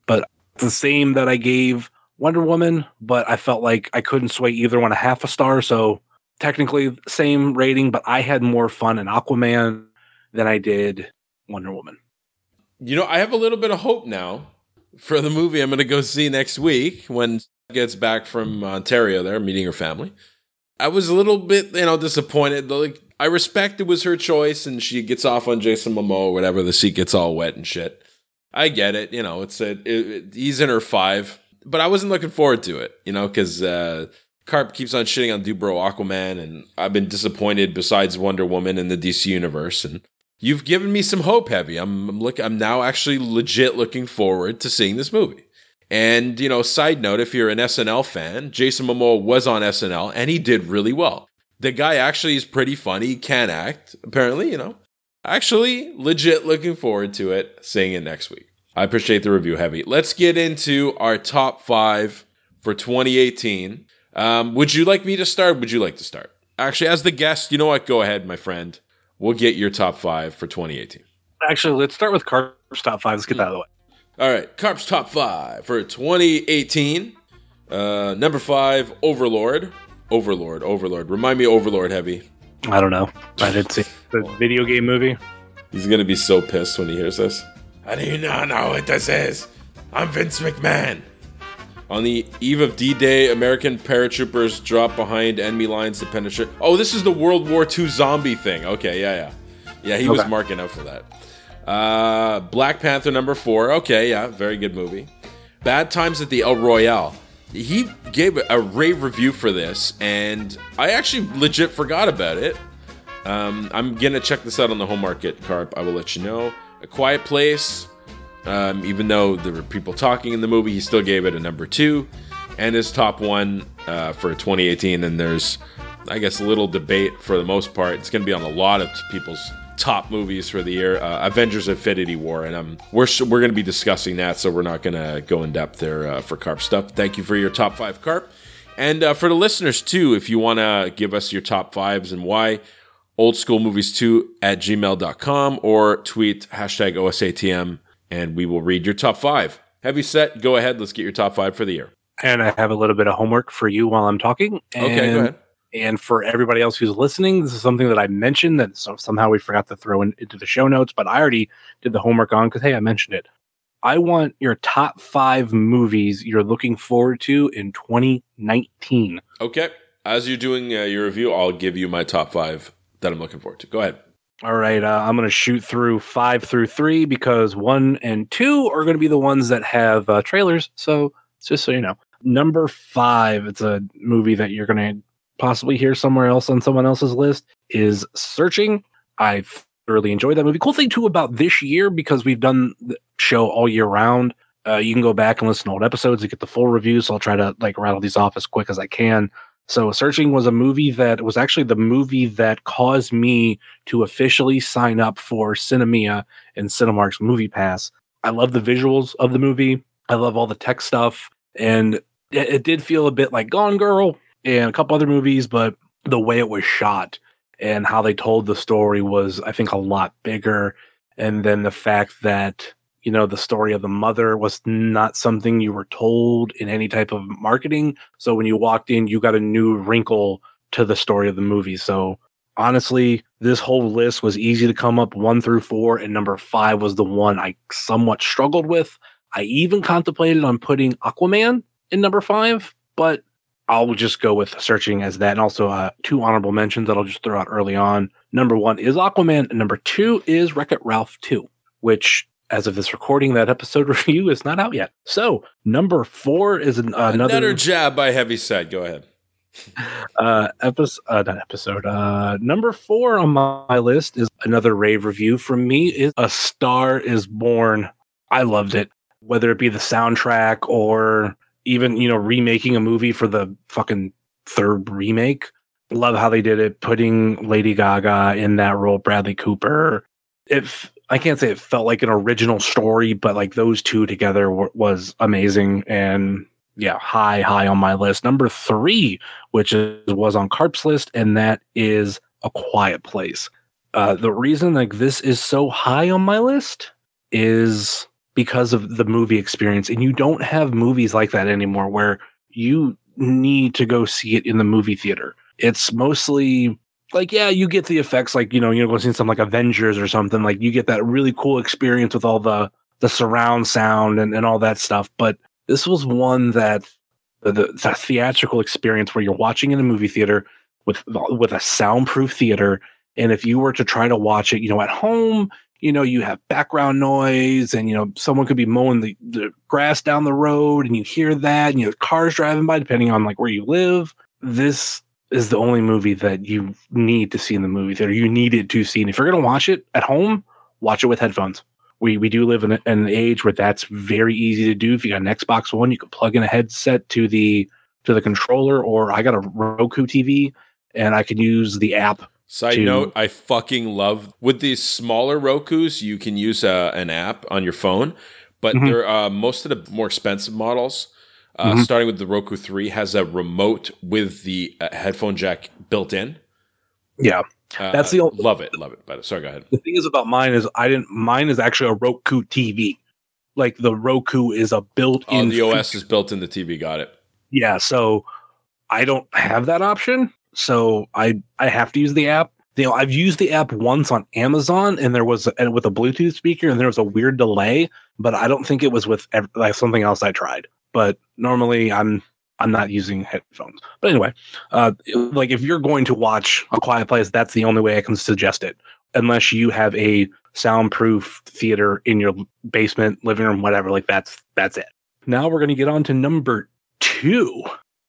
S8: but the same that I gave Wonder Woman, but I felt like I couldn't sway either one a half a star, so technically same rating, but I had more fun in Aquaman than I did Wonder Woman.
S7: You know, I have a little bit of hope now for the movie I'm going to go see next week when gets back from Ontario there, meeting her family. I was a little bit, you know, disappointed. Like, I respect it was her choice and she gets off on Jason Momoa or whatever. The seat gets all wet and shit. I get it. You know, it's a, it, it- he's in her five, but I wasn't looking forward to it, you know, because uh, Carp keeps on shitting on Dubro Aquaman, and I've been disappointed besides Wonder Woman in the DC universe. And you've given me some hope, Heavy. I'm, I'm look. I'm now actually legit looking forward to seeing this movie. And you know, side note, if you're an SNL fan, Jason Momoa was on SNL and he did really well. The guy actually is pretty funny. Can act, apparently. You know, actually, legit looking forward to it. Seeing it next week. I appreciate the review, Heavy. Let's get into our top five for 2018. Um, would you like me to start? Would you like to start? Actually, as the guest, you know what? Go ahead, my friend. We'll get your top five for 2018.
S8: Actually, let's start with Carp's top five. Let's get that out of the way.
S7: All right, Carp's top five for 2018. Uh, number five, Overlord. Overlord, Overlord. Remind me, Overlord, heavy.
S8: I don't know. I didn't see the video game movie.
S7: He's gonna be so pissed when he hears this. I do not know what this is. I'm Vince McMahon. On the eve of D-Day, American paratroopers drop behind enemy lines to penetrate. Oh, this is the World War II zombie thing. Okay, yeah, yeah, yeah. He was marking out for that. Uh, Black Panther number four. Okay, yeah, very good movie. Bad Times at the El Royale. He gave a rave review for this, and I actually legit forgot about it. Um, I'm gonna check this out on the home market, Carp. I will let you know. A Quiet Place. Um, even though there were people talking in the movie, he still gave it a number two, and his top one uh, for 2018. And there's, I guess, a little debate for the most part. It's gonna be on a lot of people's top movies for the year. Uh, Avengers: Infinity War, and um, we're we're gonna be discussing that, so we're not gonna go in depth there uh, for Carp stuff. Thank you for your top five, Carp. And uh, for the listeners too, if you want to give us your top fives and why, oldschoolmovies2 at gmail.com or tweet hashtag OSATM and we will read your top five. Heavy set, go ahead. Let's get your top five for the year.
S8: And I have a little bit of homework for you while I'm talking.
S7: Okay, go ahead.
S8: And for everybody else who's listening, this is something that I mentioned that so somehow we forgot to throw in, into the show notes, but I already did the homework on because, hey, I mentioned it. I want your top five movies you're looking forward to in 2019.
S7: Okay. As you're doing uh, your review, I'll give you my top five that I'm looking forward to. Go ahead.
S8: All right, uh, I'm going to shoot through five through three because one and two are going to be the ones that have uh, trailers. So just so you know, Number five, it's a movie that you're going to possibly hear somewhere else on someone else's list, is Searching. I thoroughly enjoyed that movie. Cool thing too about this year, because we've done the show all year round, uh, you can go back and listen to old episodes to get the full review. So I'll try to like rattle these off as quick as I can. So Searching was a movie that was actually the movie that caused me to officially sign up for Sinemia and Cinemark's Movie Pass. I love the visuals of the movie. I love all the tech stuff. And it did feel a bit like Gone Girl and a couple other movies, but the way it was shot and how they told the story was, I think, a lot bigger. And then the fact that you know the story of the mother was not something you were told in any type of marketing. So when you walked in you got a new wrinkle to the story of the movie. So honestly this whole list was easy to come up one through four and number five was the one i somewhat struggled with. I even contemplated on putting aquaman in number five but i'll just go with searching as that and also uh, two honorable mentions that i'll just throw out early on number one is aquaman and number two is wreck it ralph 2 which as of this recording, that episode review is not out yet. So number four is an, uh, another
S7: Another jab by Heavyset. Go ahead.
S8: uh, episode, uh, not episode. Uh, number four on my, my list is another rave review from me. Is A Star Is Born. I loved it, whether it be the soundtrack or even you know remaking a movie for the fucking third remake. Love how they did it, putting Lady Gaga in that role, Bradley Cooper. If I can't say it felt like an original story, but like those two together w- was amazing. And yeah, high, high on my list. Number three, which is, was on Carp's list, and that is A Quiet Place. Uh, the reason like this is so high on my list is because of the movie experience. And you don't have movies like that anymore where you need to go see it in the movie theater. It's mostly like yeah, you get the effects like you know you're going to see something like Avengers or something like you get that really cool experience with all the the surround sound and, and all that stuff. But this was one that the, the, the theatrical experience where you're watching in a movie theater with with a soundproof theater, and if you were to try to watch it, you know, at home, you know, you have background noise, and you know, someone could be mowing the, the grass down the road, and you hear that, and you know, cars driving by, depending on like where you live. This is the only movie that you need to see in the movie theater. You needed to see, and if you're going to watch it at home, watch it with headphones. We we do live in, a, in an age where that's very easy to do. If you got an Xbox One, you can plug in a headset to the to the controller, or I got a Roku TV and I can use the app.
S7: Side
S8: to-
S7: note: I fucking love with these smaller Roku's. You can use uh, an app on your phone, but
S8: Mhm.
S7: they're uh, most of the more expensive models. Uh,
S8: Mhm.
S7: Starting with the Roku three, has a remote with the uh, headphone jack built in.
S8: Yeah,
S7: Uh,
S8: That's the ol-
S7: love it, love it. But sorry, go ahead.
S8: the thing is about mine is I didn't. Mine is actually a Roku TV. Like the Roku is a
S7: Oh,
S8: built-in.
S7: the OS is built in the TV. Got it.
S8: Yeah, so I don't have that option. So I I have to use the app. You know, I've used the app once on Amazon, and there was and with a Bluetooth speaker, and there was a weird delay. But I don't think it was with ev- like something else I tried. But normally, I'm I'm not using headphones. But anyway, uh, like if you're going to watch A Quiet Place, that's the only way I can suggest it, unless you have a soundproof theater in your basement, living room, whatever. Like that's that's it. Now we're going to get on to number two,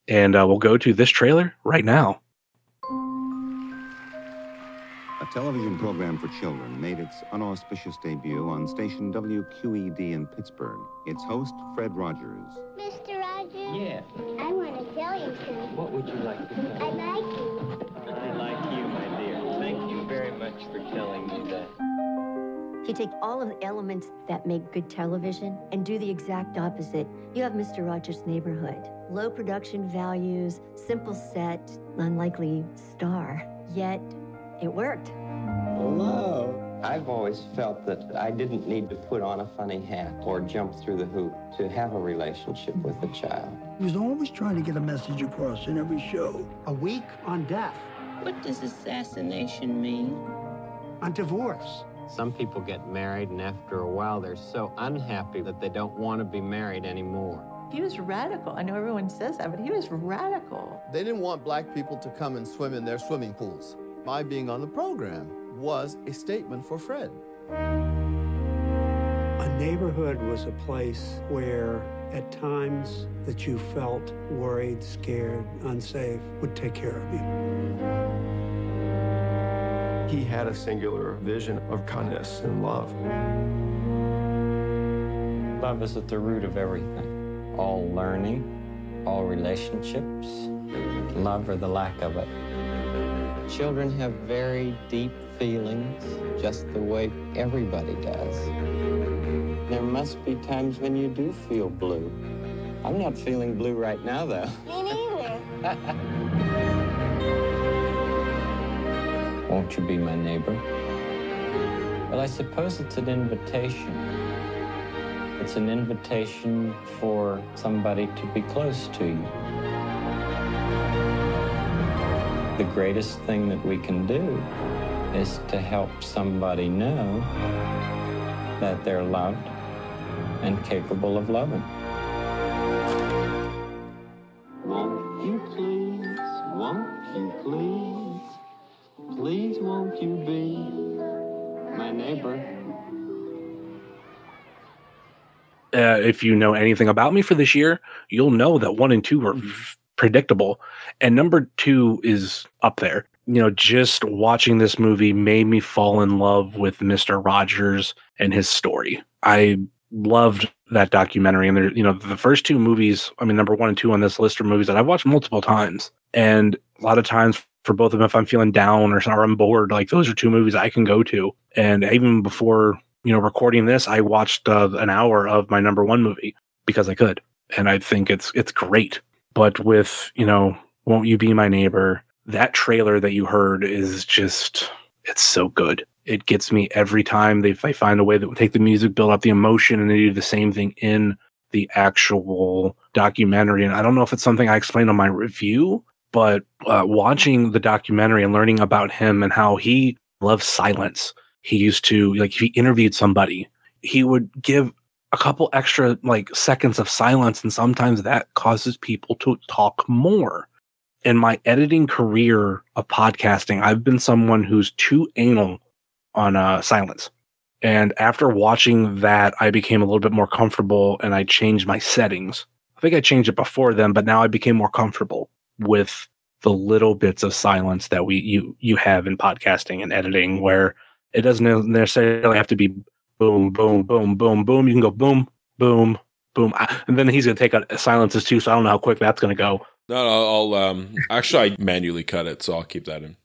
S8: and uh, we'll go to this trailer right now.
S2: Television program for children made its unauspicious debut on station WQED in Pittsburgh. Its host, Fred Rogers.
S12: Mr. Rogers?
S13: Yeah.
S12: I want to tell you something.
S13: What would you like to know?
S12: I like you.
S13: I like you, my dear. Thank you very much for telling me that.
S14: If you take all of the elements that make good television and do the exact opposite, you have Mr. Rogers' Neighborhood. Low production values, simple set, unlikely star. Yet, it worked.
S13: Hello. I've always felt that I didn't need to put on a funny hat or jump through the hoop to have a relationship with a child.
S15: He was always trying to get a message across in every show. A week on death,
S16: What does assassination mean?
S15: on divorce.
S13: Some people get married, and after a while, they're so unhappy that they don't want to be married anymore.
S17: He was radical. I know everyone says that, but he was radical.
S18: They didn't want black people to come and swim in their swimming pools. My being on the program was a statement for Fred.
S15: A neighborhood was a place where at times that you felt worried, scared, unsafe would take care of you.
S19: He had a singular vision of kindness and love.
S13: Love is at the root of everything. All learning, all relationships, love or the lack of it. Children have very deep feelings, just the way everybody does. There must be times when you do feel blue. I'm not feeling blue right now, though.
S12: Me neither.
S13: Won't you be my neighbor? Well, I suppose it's an invitation. It's an invitation for somebody to be close to you. The greatest thing that we can do is to help somebody know that they're loved and capable of loving. Won't you please, won't you please, please won't you be my neighbor?
S8: uh, if you know anything about me for this year, you'll know that one and two were v- predictable, and number two is up there. You know, just watching this movie made me fall in love with Mister Rogers and his story. I loved that documentary, and there, you know, the first two movies. I mean, number one and two on this list are movies that I've watched multiple times, and a lot of times for both of them, if I'm feeling down or, or I'm bored, like those are two movies I can go to. And even before you know recording this, I watched uh, an hour of my number one movie because I could, and I think it's it's great. But with you know, won't you be my neighbor? That trailer that you heard is just it's so good. It gets me every time they, they find a way that would take the music, build up the emotion, and they do the same thing in the actual documentary. And I don't know if it's something I explained on my review, but uh, watching the documentary and learning about him and how he loves silence. He used to like if he interviewed somebody, he would give a couple extra like seconds of silence, and sometimes that causes people to talk more. In my editing career of podcasting, I've been someone who's too anal on uh, silence. And after watching that, I became a little bit more comfortable and I changed my settings. I think I changed it before then, but now I became more comfortable with the little bits of silence that we you you have in podcasting and editing where it doesn't necessarily have to be boom, boom, boom, boom, boom. You can go boom, boom, boom. And then he's going to take out silences too. So I don't know how quick that's going to go.
S7: No, no, I'll um actually I manually cut it, so I'll keep that in.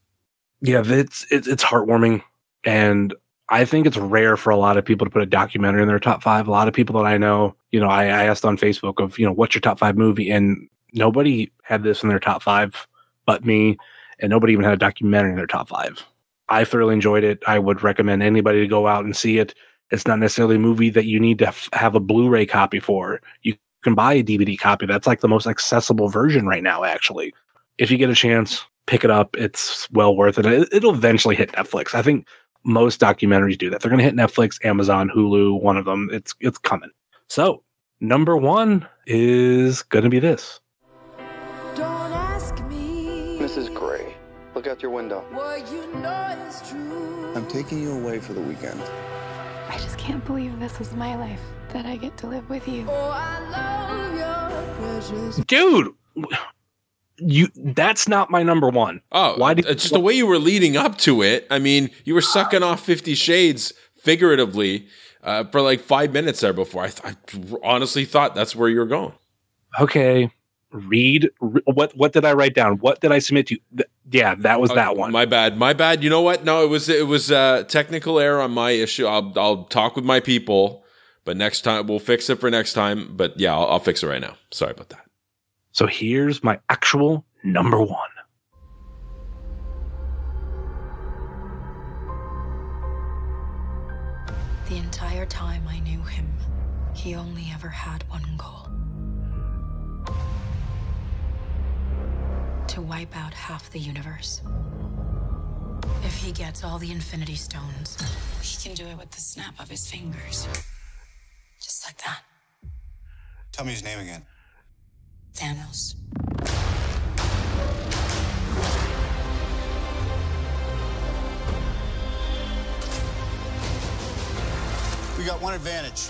S8: Yeah, it's, it's, it's heartwarming. And I think it's rare for a lot of people to put a documentary in their top five. A lot of people that I know, you know, I, I asked on Facebook of, you know, what's your top five movie? And nobody had this in their top five but me. And nobody even had a documentary in their top five. I thoroughly enjoyed it. I would recommend anybody to go out and see it. It's not necessarily a movie that you need to f- have a Blu-ray copy for. You can buy a DVD copy. That's like the most accessible version right now, actually. If you get a chance, pick it up. It's well worth it. it it'll eventually hit Netflix. I think most documentaries do that. They're going to hit Netflix, Amazon, Hulu, one of them. It's it's coming. So number one is going to be this.
S20: Don't ask me
S9: Mrs. Gray, look out your window.
S20: what you know is true.
S9: I'm taking you away for the weekend.
S21: I just can't believe this is my life that I get to live with you.
S20: Oh, I love your precious.
S8: Dude, you that's not my number one.
S7: Oh, why did it's just the way you were leading up to it? I mean, you were sucking off Fifty Shades figuratively uh, for like five minutes there before. I, th- I honestly thought that's where you were going.
S8: Okay, read re- what what did I write down? What did I submit to? you? Th- yeah, that was that one.
S7: My bad. My bad. You know what? No, it was it was uh, technical error on my issue. I'll I'll talk with my people, but next time we'll fix it for next time. But yeah, I'll, I'll fix it right now. Sorry about that.
S8: So here's my actual number one.
S22: The entire time I knew him, he only ever had one to wipe out half the universe. If he gets all the Infinity Stones, he can do it with the snap of his fingers. Just like that.
S9: Tell me his name again.
S22: Thanos.
S9: We got one advantage.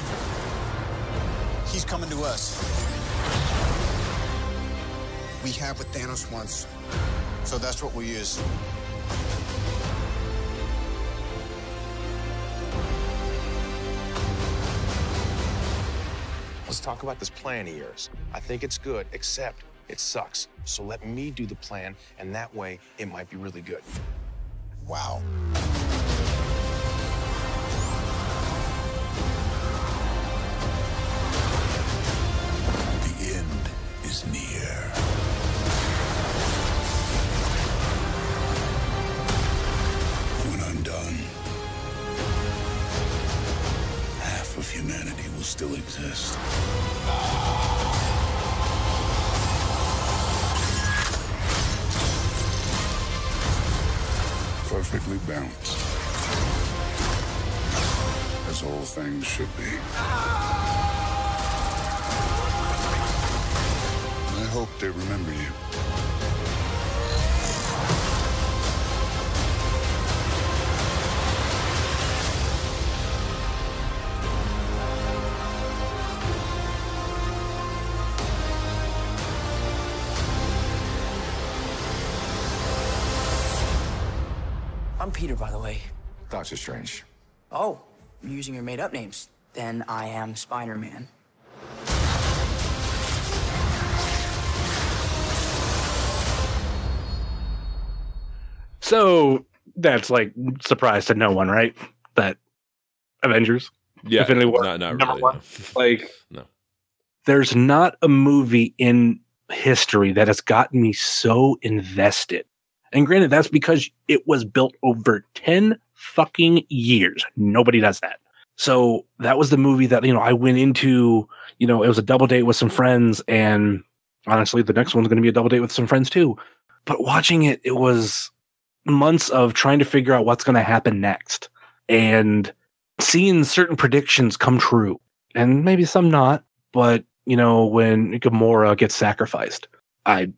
S9: He's coming to us. We have what Thanos wants, so that's what we use.
S6: Let's talk about this plan of yours. I think it's good, except it sucks. So let me do the plan, and that way it might be really good.
S9: Wow.
S23: The end is near. Still exist. Perfectly balanced. As all things should be. I hope they remember you.
S24: I'm Peter, by the way.
S6: Doctor Strange.
S24: Oh, you're using your made up names. Then I am Spider Man.
S8: So that's like surprise to no one, right? That Avengers,
S7: Yeah,
S8: Infinity War,
S7: not- not
S8: number
S7: really,
S8: one. Like,
S7: No.
S8: there's not a movie in history that has gotten me so invested. And granted, that's because it was built over 10 fucking years. Nobody does that. So that was the movie that, you know, I went into, you know, it was a double date with some friends. And honestly, the next one's going to be a double date with some friends too. But watching it, it was months of trying to figure out what's going to happen next and seeing certain predictions come true and maybe some not. But, you know, when Gamora gets sacrificed, I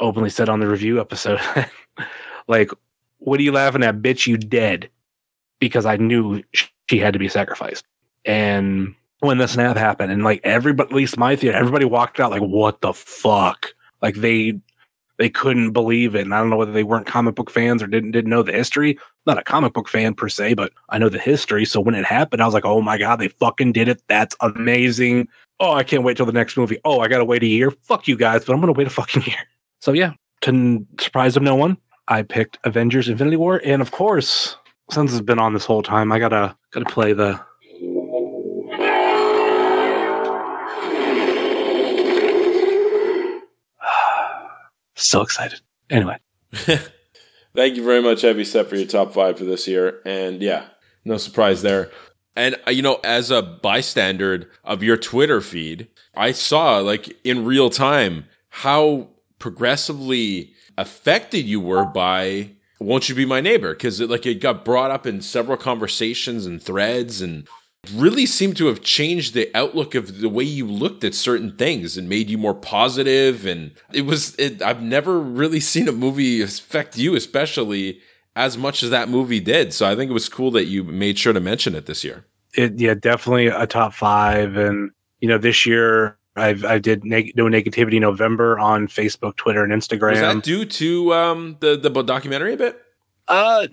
S8: openly said on the review episode, like, what are you laughing at, bitch? You dead. Because I knew she had to be sacrificed. And when the snap happened, and like everybody, at least my theater, everybody walked out like, what the fuck? Like they they couldn't believe it. And I don't know whether they weren't comic book fans or didn't didn't know the history. Not a comic book fan per se, but I know the history. So when it happened, I was like, oh my god, they fucking did it. That's amazing. Oh, I can't wait till the next movie. Oh, I gotta wait a year. Fuck you guys, but I'm gonna wait a fucking year. So yeah, to surprise of no one, I picked Avengers: Infinity War, and of course, since it's been on this whole time, I gotta gotta play the. so excited. Anyway,
S7: Thank you very much, Heavy Set, for your top five for this year. And yeah, no surprise there. And uh, you know, as a bystander of your Twitter feed, I saw like in real time how progressively affected you were by "Won't You Be My Neighbor" because it like it got brought up in several conversations and threads and really seemed to have changed the outlook of the way you looked at certain things and made you more positive. And it was it, i've never really seen a movie affect you especially as much as that movie did. So i think it was cool that you made sure to mention it this year.
S8: It yeah, definitely a top five. And you know, this year I've I did neg- no negativity November on Facebook, Twitter, and Instagram.
S7: was that due to um the the documentary a bit
S8: Uh,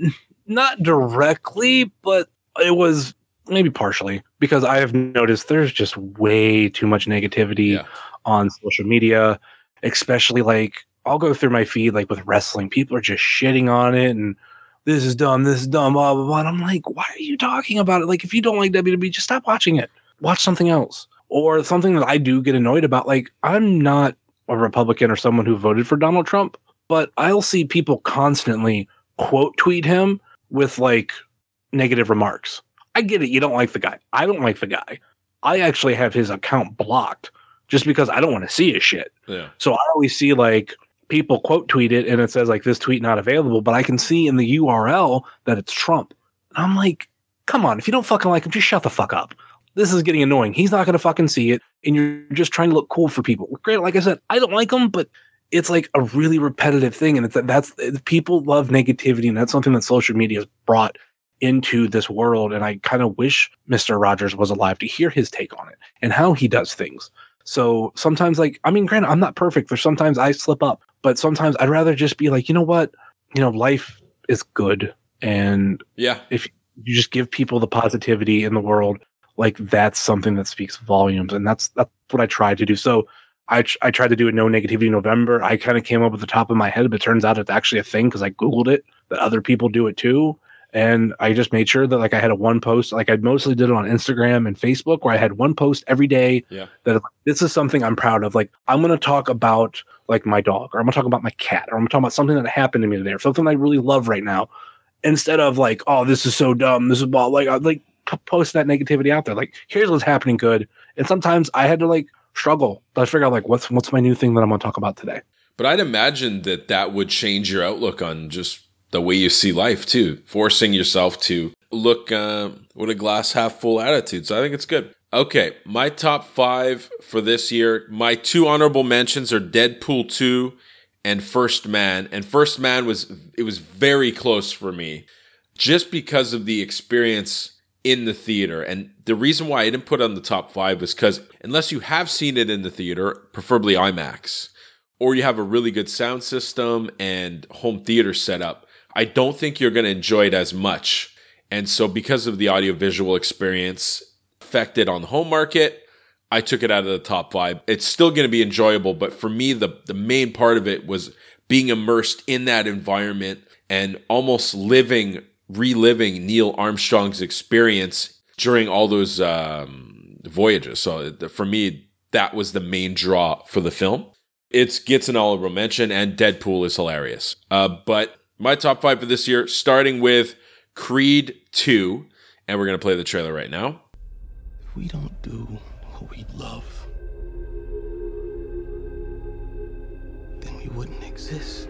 S8: not directly, but it was maybe partially because I have noticed there's just way too much negativity on social media, especially like I'll go through my feed like with wrestling. People are just shitting on it and this is dumb, this is dumb, blah blah blah. And I'm like, why are you talking about it? Like, if you don't like WWE, just stop watching it. Watch something else. Or something that I do get annoyed about. Like, I'm not a Republican or someone who voted for Donald Trump, but I'll see people constantly quote tweet him with like negative remarks. I get it. You don't like the guy. I don't like the guy. I actually have his account blocked just because I don't want to see his shit.
S7: yeah
S8: So I always see like people quote tweet it and it says like this tweet not available, but I can see in the URL that it's Trump. And I'm like, come on, if you don't fucking like him, just shut the fuck up. This is getting annoying. He's not gonna fucking see it, and you're just trying to look cool for people. Great, like I said, I don't like them, but it's like a really repetitive thing, and it's that's people love negativity, and that's something that social media has brought into this world. And I kind of wish Mr. Rogers was alive to hear his take on it and how he does things. So sometimes, like, I mean, granted, I'm not perfect. There's sometimes I slip up, but sometimes I'd rather just be like, you know what? You know, life is good. And
S7: yeah,
S8: if you just give people the positivity in the world, like that's something that speaks volumes. And that's, that's what I tried to do. So I, I tried to do a no negativity November. I kind of came up with the top of my head, but it turns out it's actually a thing because I Googled it that other people do it too. And I just made sure that like I had a one post, like I mostly did it on Instagram and Facebook where I had one post every day
S7: Yeah.
S8: that this is something I'm proud of. Like I'm going to talk about like my dog or I'm going to talk about my cat or I'm going to talk about something that happened to me today or something I really love right now instead of like, oh, this is so dumb. This is blah. Like, like post that negativity out there. Like, here's what's happening good. And sometimes I had to like struggle, but I figure out like, what's, what's my new thing that I'm going to talk about today?
S7: But I'd imagine that that would change your outlook on just the way you see life too, forcing yourself to look uh, with a glass half full attitude. So I think it's good. Okay, my top five for this year. My two honorable mentions are Deadpool two and First Man. And First Man was it was very close for me, just because of the experience in the theater. And the reason why I didn't put on the top five was because unless you have seen it in the theater, preferably IMAX, or you have a really good sound system and home theater setup, I don't think you're going to enjoy it as much. And so, because of the audiovisual experience affected on the home market, I took it out of the top five. It's still going to be enjoyable, but for me, the, the main part of it was being immersed in that environment and almost living, reliving Neil Armstrong's experience during all those um, voyages. So, for me, that was the main draw for the film. It gets an honorable mention, and Deadpool is hilarious. Uh, but my top five for this year, starting with Creed 2, and we're going to play the trailer right now.
S23: We don't do what we love. Then we wouldn't exist.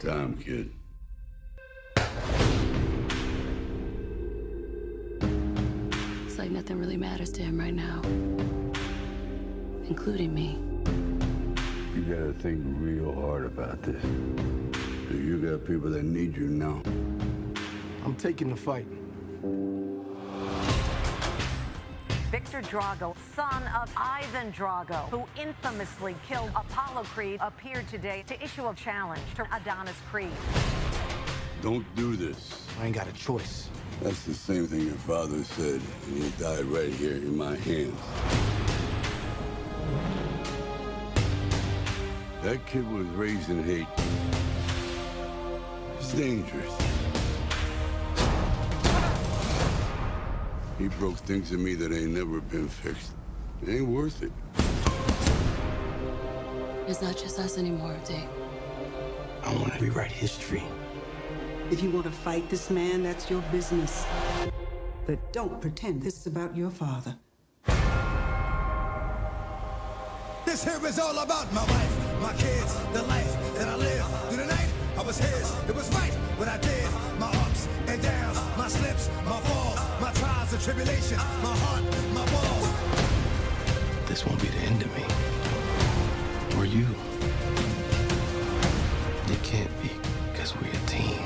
S23: Time, kid.
S21: It's like nothing really matters to him right now, including me.
S23: You gotta think real hard about this. You got people that need you now.
S11: I'm taking the fight.
S25: Viktor Drago, son of Ivan Drago, who infamously killed Apollo Creed, appeared today to issue a challenge to Adonis Creed.
S23: Don't do this.
S11: I ain't got a choice.
S23: That's the same thing your father said, and he died right here in my hands. That kid was raised in hate. It's dangerous. He broke things in me that ain't never been fixed. It ain't worth it.
S21: It's not just us anymore, Dave.
S23: I want to rewrite history.
S26: If you want to fight this man, that's your business. But don't pretend this is about your father.
S27: This here is all about my wife, my kids, the life that I live. Through the night, I was his. It was right what I did. My ups and downs, my slips, my falls, my trials and tribulations, my heart, my walls.
S23: This won't be the end of me. Or you. It can't be, because we're a team.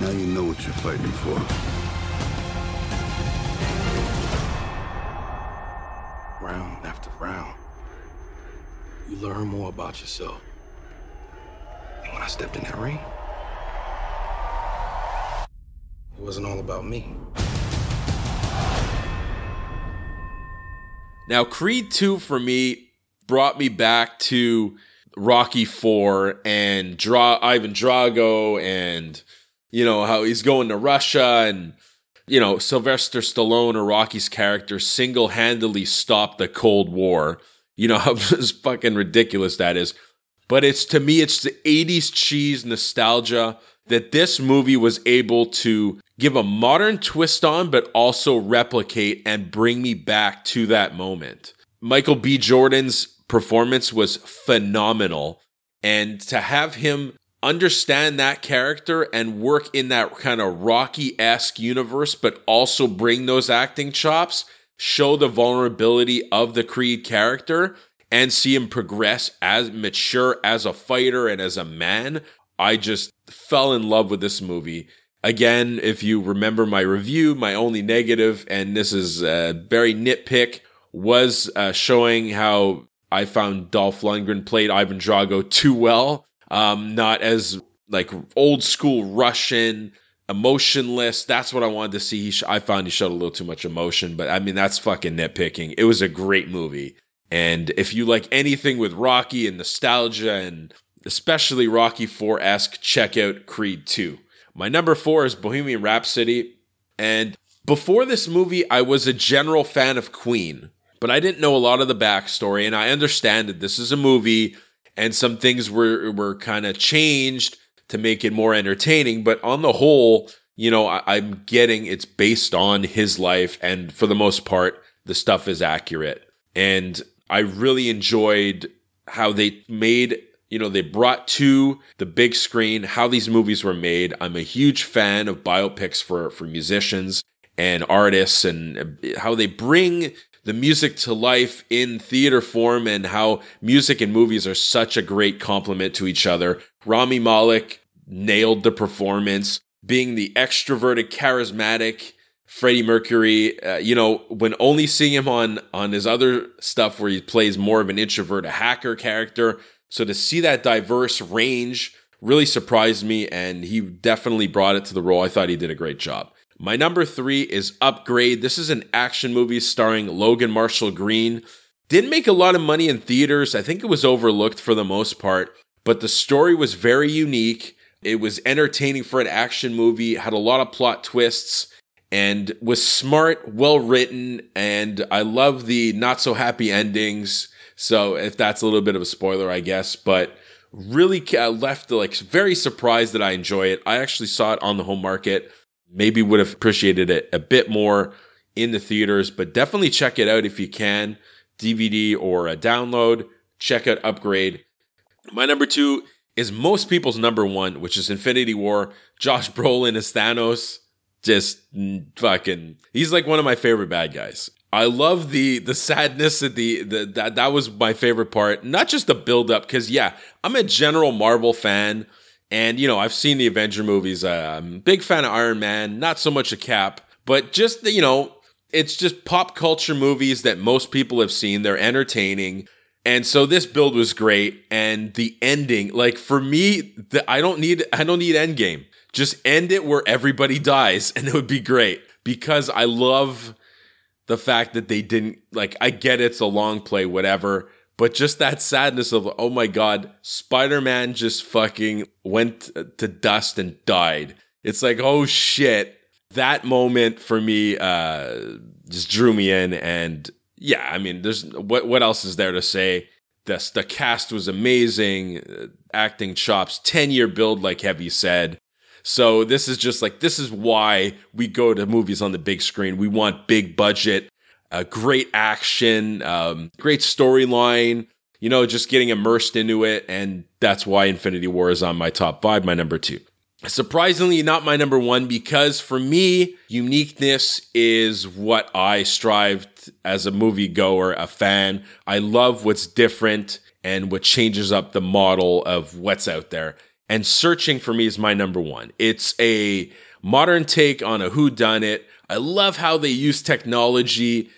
S23: Now you know what you're fighting for. Learn more about yourself. And when I stepped in that ring, it wasn't all about me.
S7: Now, Creed 2 for me brought me back to Rocky 4 and Dra- Ivan Drago and, you know, how he's going to Russia and, you know, Sylvester Stallone or Rocky's character single handedly stopped the Cold War. You know how fucking ridiculous that is. But it's to me, it's the 80s cheese nostalgia that this movie was able to give a modern twist on, but also replicate and bring me back to that moment. Michael B. Jordan's performance was phenomenal. And to have him understand that character and work in that kind of Rocky esque universe, but also bring those acting chops, show the vulnerability of the Creed character, and see him progress as mature as a fighter and as a man. I just fell in love with this movie. Again, if you remember my review, my only negative, and this is a very nitpick, was uh, showing how I found Dolph Lundgren played Ivan Drago too well. Um, not as like old school Russian, emotionless. That's what I wanted to see. Sh- I found he showed a little too much emotion, but I mean that's fucking nitpicking. It was a great movie, and if you like anything with Rocky and nostalgia and especially Rocky Four esque, check out Creed Two. My number four is Bohemian Rhapsody, and before this movie, I was a general fan of Queen, but I didn't know a lot of the backstory, and I understand that this is a movie and some things were were kind of changed to make it more entertaining. But on the whole, you know, I, I'm getting it's based on his life, and for the most part, the stuff is accurate. And I really enjoyed how they made you know they brought to the big screen how these movies were made i'm a huge fan of biopics for for musicians and artists and how they bring the music to life in theater form and how music and movies are such a great complement to each other rami malek nailed the performance being the extroverted charismatic Freddie Mercury, uh, you know, when only seeing him on on his other stuff where he plays more of an introvert, a hacker character, so to see that diverse range really surprised me, and he definitely brought it to the role. I thought he did a great job. My number three is Upgrade. This is an action movie starring Logan Marshall Green. Didn't make a lot of money in theaters. I think it was overlooked for the most part, but the story was very unique. It was entertaining for an action movie, had a lot of plot twists, and was smart, well written, and I love the not so happy endings. So if that's a little bit of a spoiler, I guess, but really left like very surprised that I enjoy it. I actually saw it on the home market. Maybe would have appreciated it a bit more in the theaters, but definitely check it out if you can. DVD or a download. Check out Upgrade. My number two is most people's number one, which is Infinity War. Josh Brolin as Thanos. Just fucking, he's like one of my favorite bad guys. I love the the sadness at the, the that that was my favorite part. Not just the build up, because yeah, I'm a general Marvel fan, and you know I've seen the Avenger movies. Uh, I'm a big fan of Iron Man, not so much a Cap, but just the, you know it's just pop culture movies that most people have seen. They're entertaining. And so this build was great, and the ending, like for me, the, I don't need I don't need end game. Just end it where everybody dies, and it would be great. Because I love the fact that they didn't like I get it's a long play whatever but just that sadness of oh my god Spider-Man just fucking went to dust and died. It's like oh shit. That moment for me uh just drew me in and yeah I mean there's what what else is there to say the the cast was amazing uh, acting chops 10 year build like Heavy said so this is just like this is why we go to movies on the big screen. We want big budget, uh, great action, um, great storyline. You know, just getting immersed into it, and that's why Infinity War is on my top five, my number two. Surprisingly, not my number one because for me, uniqueness is what I strived as a movie goer, a fan. I love what's different and what changes up the model of what's out there and searching for me is my number one. It's a modern take on a who done it. I love how they use technology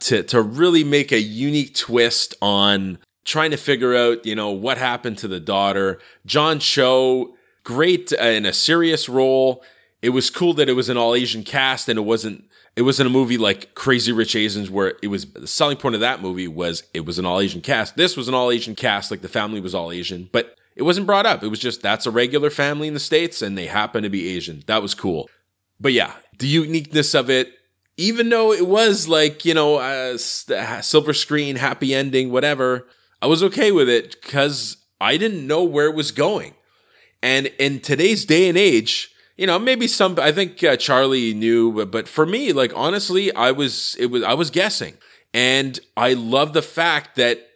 S7: to to really make a unique twist on trying to figure out, you know, what happened to the daughter. John Cho, great uh, in a serious role. It was cool that it was an all Asian cast and it wasn't it wasn't a movie like Crazy Rich Asians where it was the selling point of that movie was it was an all Asian cast. This was an all Asian cast, like the family was all Asian, but it wasn't brought up. It was just that's a regular family in the States and they happen to be Asian. That was cool. But yeah, the uniqueness of it, even though it was like, you know, a silver screen, happy ending, whatever, I was okay with it because I didn't know where it was going. And in today's day and age, you know, maybe some, I think uh, Charlie knew, but, but for me, like, honestly, I was, it was, I was guessing. And I love the fact that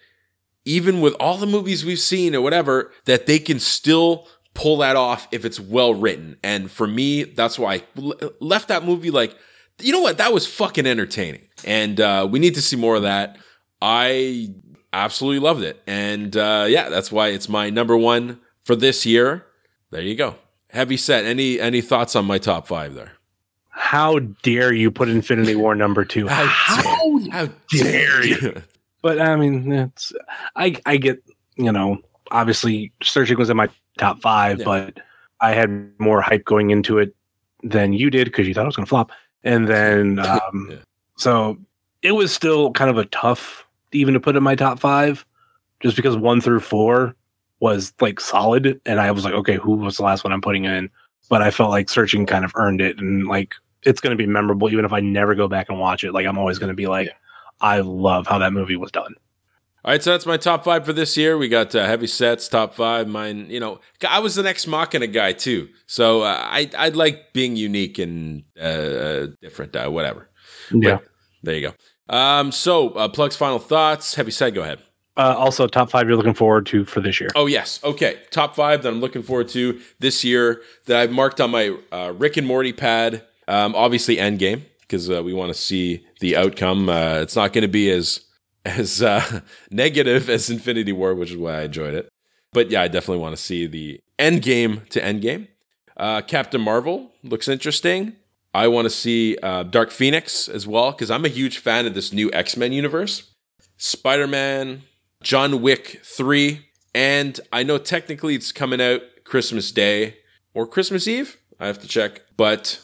S7: even with all the movies we've seen or whatever, that they can still pull that off if it's well written. And for me, that's why I left that movie like, you know what? That was fucking entertaining. And uh, we need to see more of that. I absolutely loved it. And uh, yeah, that's why it's my number one for this year. There you go. Heavy set. Any any thoughts on my top five there?
S8: How dare you put Infinity War number two? How,
S7: How
S8: dare you? But I mean, it's I I get you know obviously searching was in my top five, but I had more hype going into it than you did because you thought it was going to flop, and then um, so it was still kind of a tough even to put in my top five, just because one through four was like solid, and I was like, okay, who was the last one I'm putting in? But I felt like searching kind of earned it, and like it's going to be memorable even if I never go back and watch it. Like I'm always going to be like, I love how that movie was done.
S7: All right, so that's my top five for this year. We got uh, heavy sets, top five. Mine, you know, I was the Ex Machina guy too, so uh, I I like being unique and uh, different, uh, whatever.
S8: Yeah.
S7: But there you go. Um, so uh, plugs, final thoughts. Heavy set, go ahead.
S8: Uh, also, top five you're looking forward to for this year.
S7: Oh yes, okay. Top five that I'm looking forward to this year that I've marked on my uh, Rick and Morty pad. Um, obviously, Endgame because uh, we want to see the outcome. Uh, it's not going to be as as uh, negative as Infinity War, which is why I enjoyed it. But yeah, I definitely want to see the Endgame to Endgame. Uh, Captain Marvel looks interesting. I want to see Dark Phoenix as well because I'm a huge fan of this new X Men universe. Spider Man, John Wick 3, and I know technically it's coming out Christmas Day or Christmas Eve. I have to check. But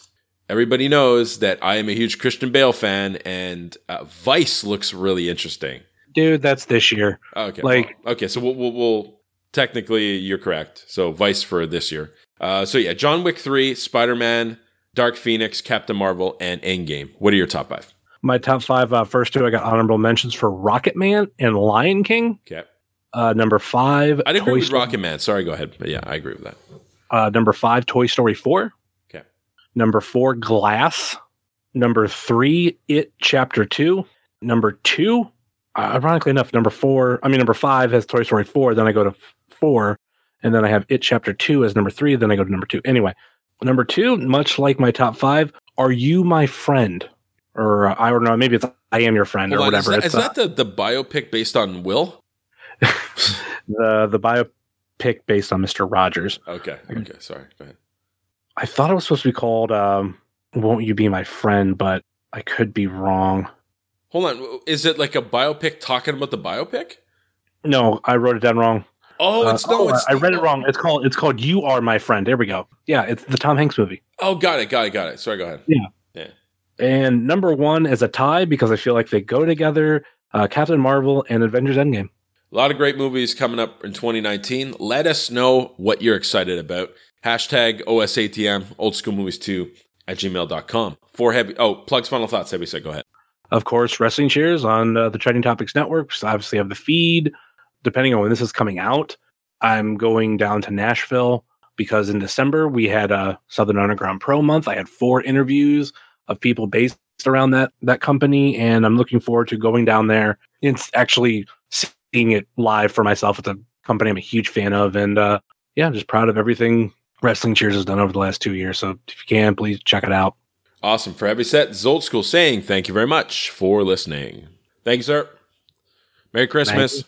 S7: everybody knows that I am a huge Christian Bale fan, and uh, Vice looks really interesting.
S8: Dude, that's this year.
S7: Okay.
S8: Like-
S7: okay, so we'll, we'll, we'll technically you're correct. So Vice for this year. Uh, so yeah, John Wick 3, Spider Man, Dark Phoenix, Captain Marvel, and Endgame. What are your top five?
S8: My top five, uh, first two, I got honorable mentions for Rocket Man and Lion King.
S7: Okay.
S8: Uh, number five,
S7: I'd agree
S8: Toy
S7: with
S8: Story-
S7: Rocket Man. Sorry, go ahead. But yeah, I agree with that.
S8: Uh, number five, Toy Story 4.
S7: Okay.
S8: Number four, Glass. Number three, It Chapter 2. Number two, uh, ironically enough, number four, I mean, number five has Toy Story 4. Then I go to f- four. And then I have It Chapter 2 as number three. Then I go to number two. Anyway, number two, much like my top five, Are You My Friend? Or uh, I don't know, maybe it's I Am Your Friend or
S7: Hold on, is
S8: whatever.
S7: that,
S8: it's
S7: is
S8: uh,
S7: that the, the biopic based on Will?
S8: the, the biopic based on Mr. Rogers.
S7: Okay. Okay. Sorry. Go ahead.
S8: I thought it was supposed to be called um, "Won't You Be My Friend," but I could be wrong.
S7: Hold on. Is it like a biopic talking about the biopic?
S8: No, I wrote it down wrong.
S7: Oh, it's no, it's
S8: I read it wrong. It's called it's called "You Are My Friend." There we go. Yeah, it's the Tom Hanks movie.
S7: Oh, got it. Got it. Got it. Sorry. Go ahead.
S8: Yeah.
S7: Yeah.
S8: And number one is a tie because I feel like they go together. Uh, Captain Marvel and Avengers Endgame.
S7: A lot of great movies coming up in 2019. Let us know what you're excited about. Hashtag OSATM, old school movies 2 at gmail.com. For heavy, oh, plugs, final thoughts. Heavy set, go ahead.
S8: Of course, Wrestling Cheers on uh, the Trending Topics Network. So obviously, have the feed. Depending on when this is coming out, I'm going down to Nashville because in December we had a Southern Underground Pro Month. I had four interviews of people based around that that company, and I'm looking forward to going down there and actually seeing it live for myself. It's a company I'm a huge fan of, and uh, yeah, I'm just proud of everything Wrestling Cheers has done over the last two years. So if you can, please check it out.
S7: Awesome. For Heavy Set, this is old school saying thank you very much for listening. Thank you, sir. Merry Christmas.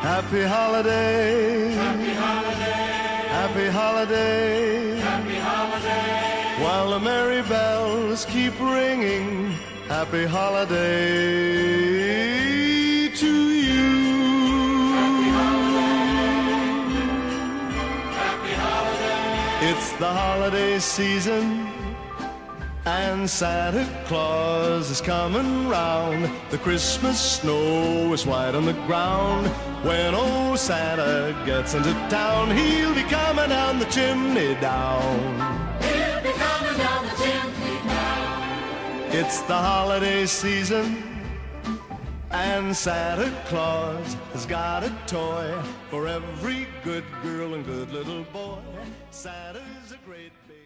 S27: Happy holiday. Happy holiday. Happy holiday. Happy holiday. While the merry bells keep ringing. Happy holiday to you. Happy holiday. It's the holiday season. And Santa Claus is coming round. The Christmas snow is white on the ground. When old Santa gets into town, he'll be coming down the chimney down. He'll be coming down the chimney down. It's the holiday season. And Santa Claus has got a toy for every good girl and good little boy. Santa's a great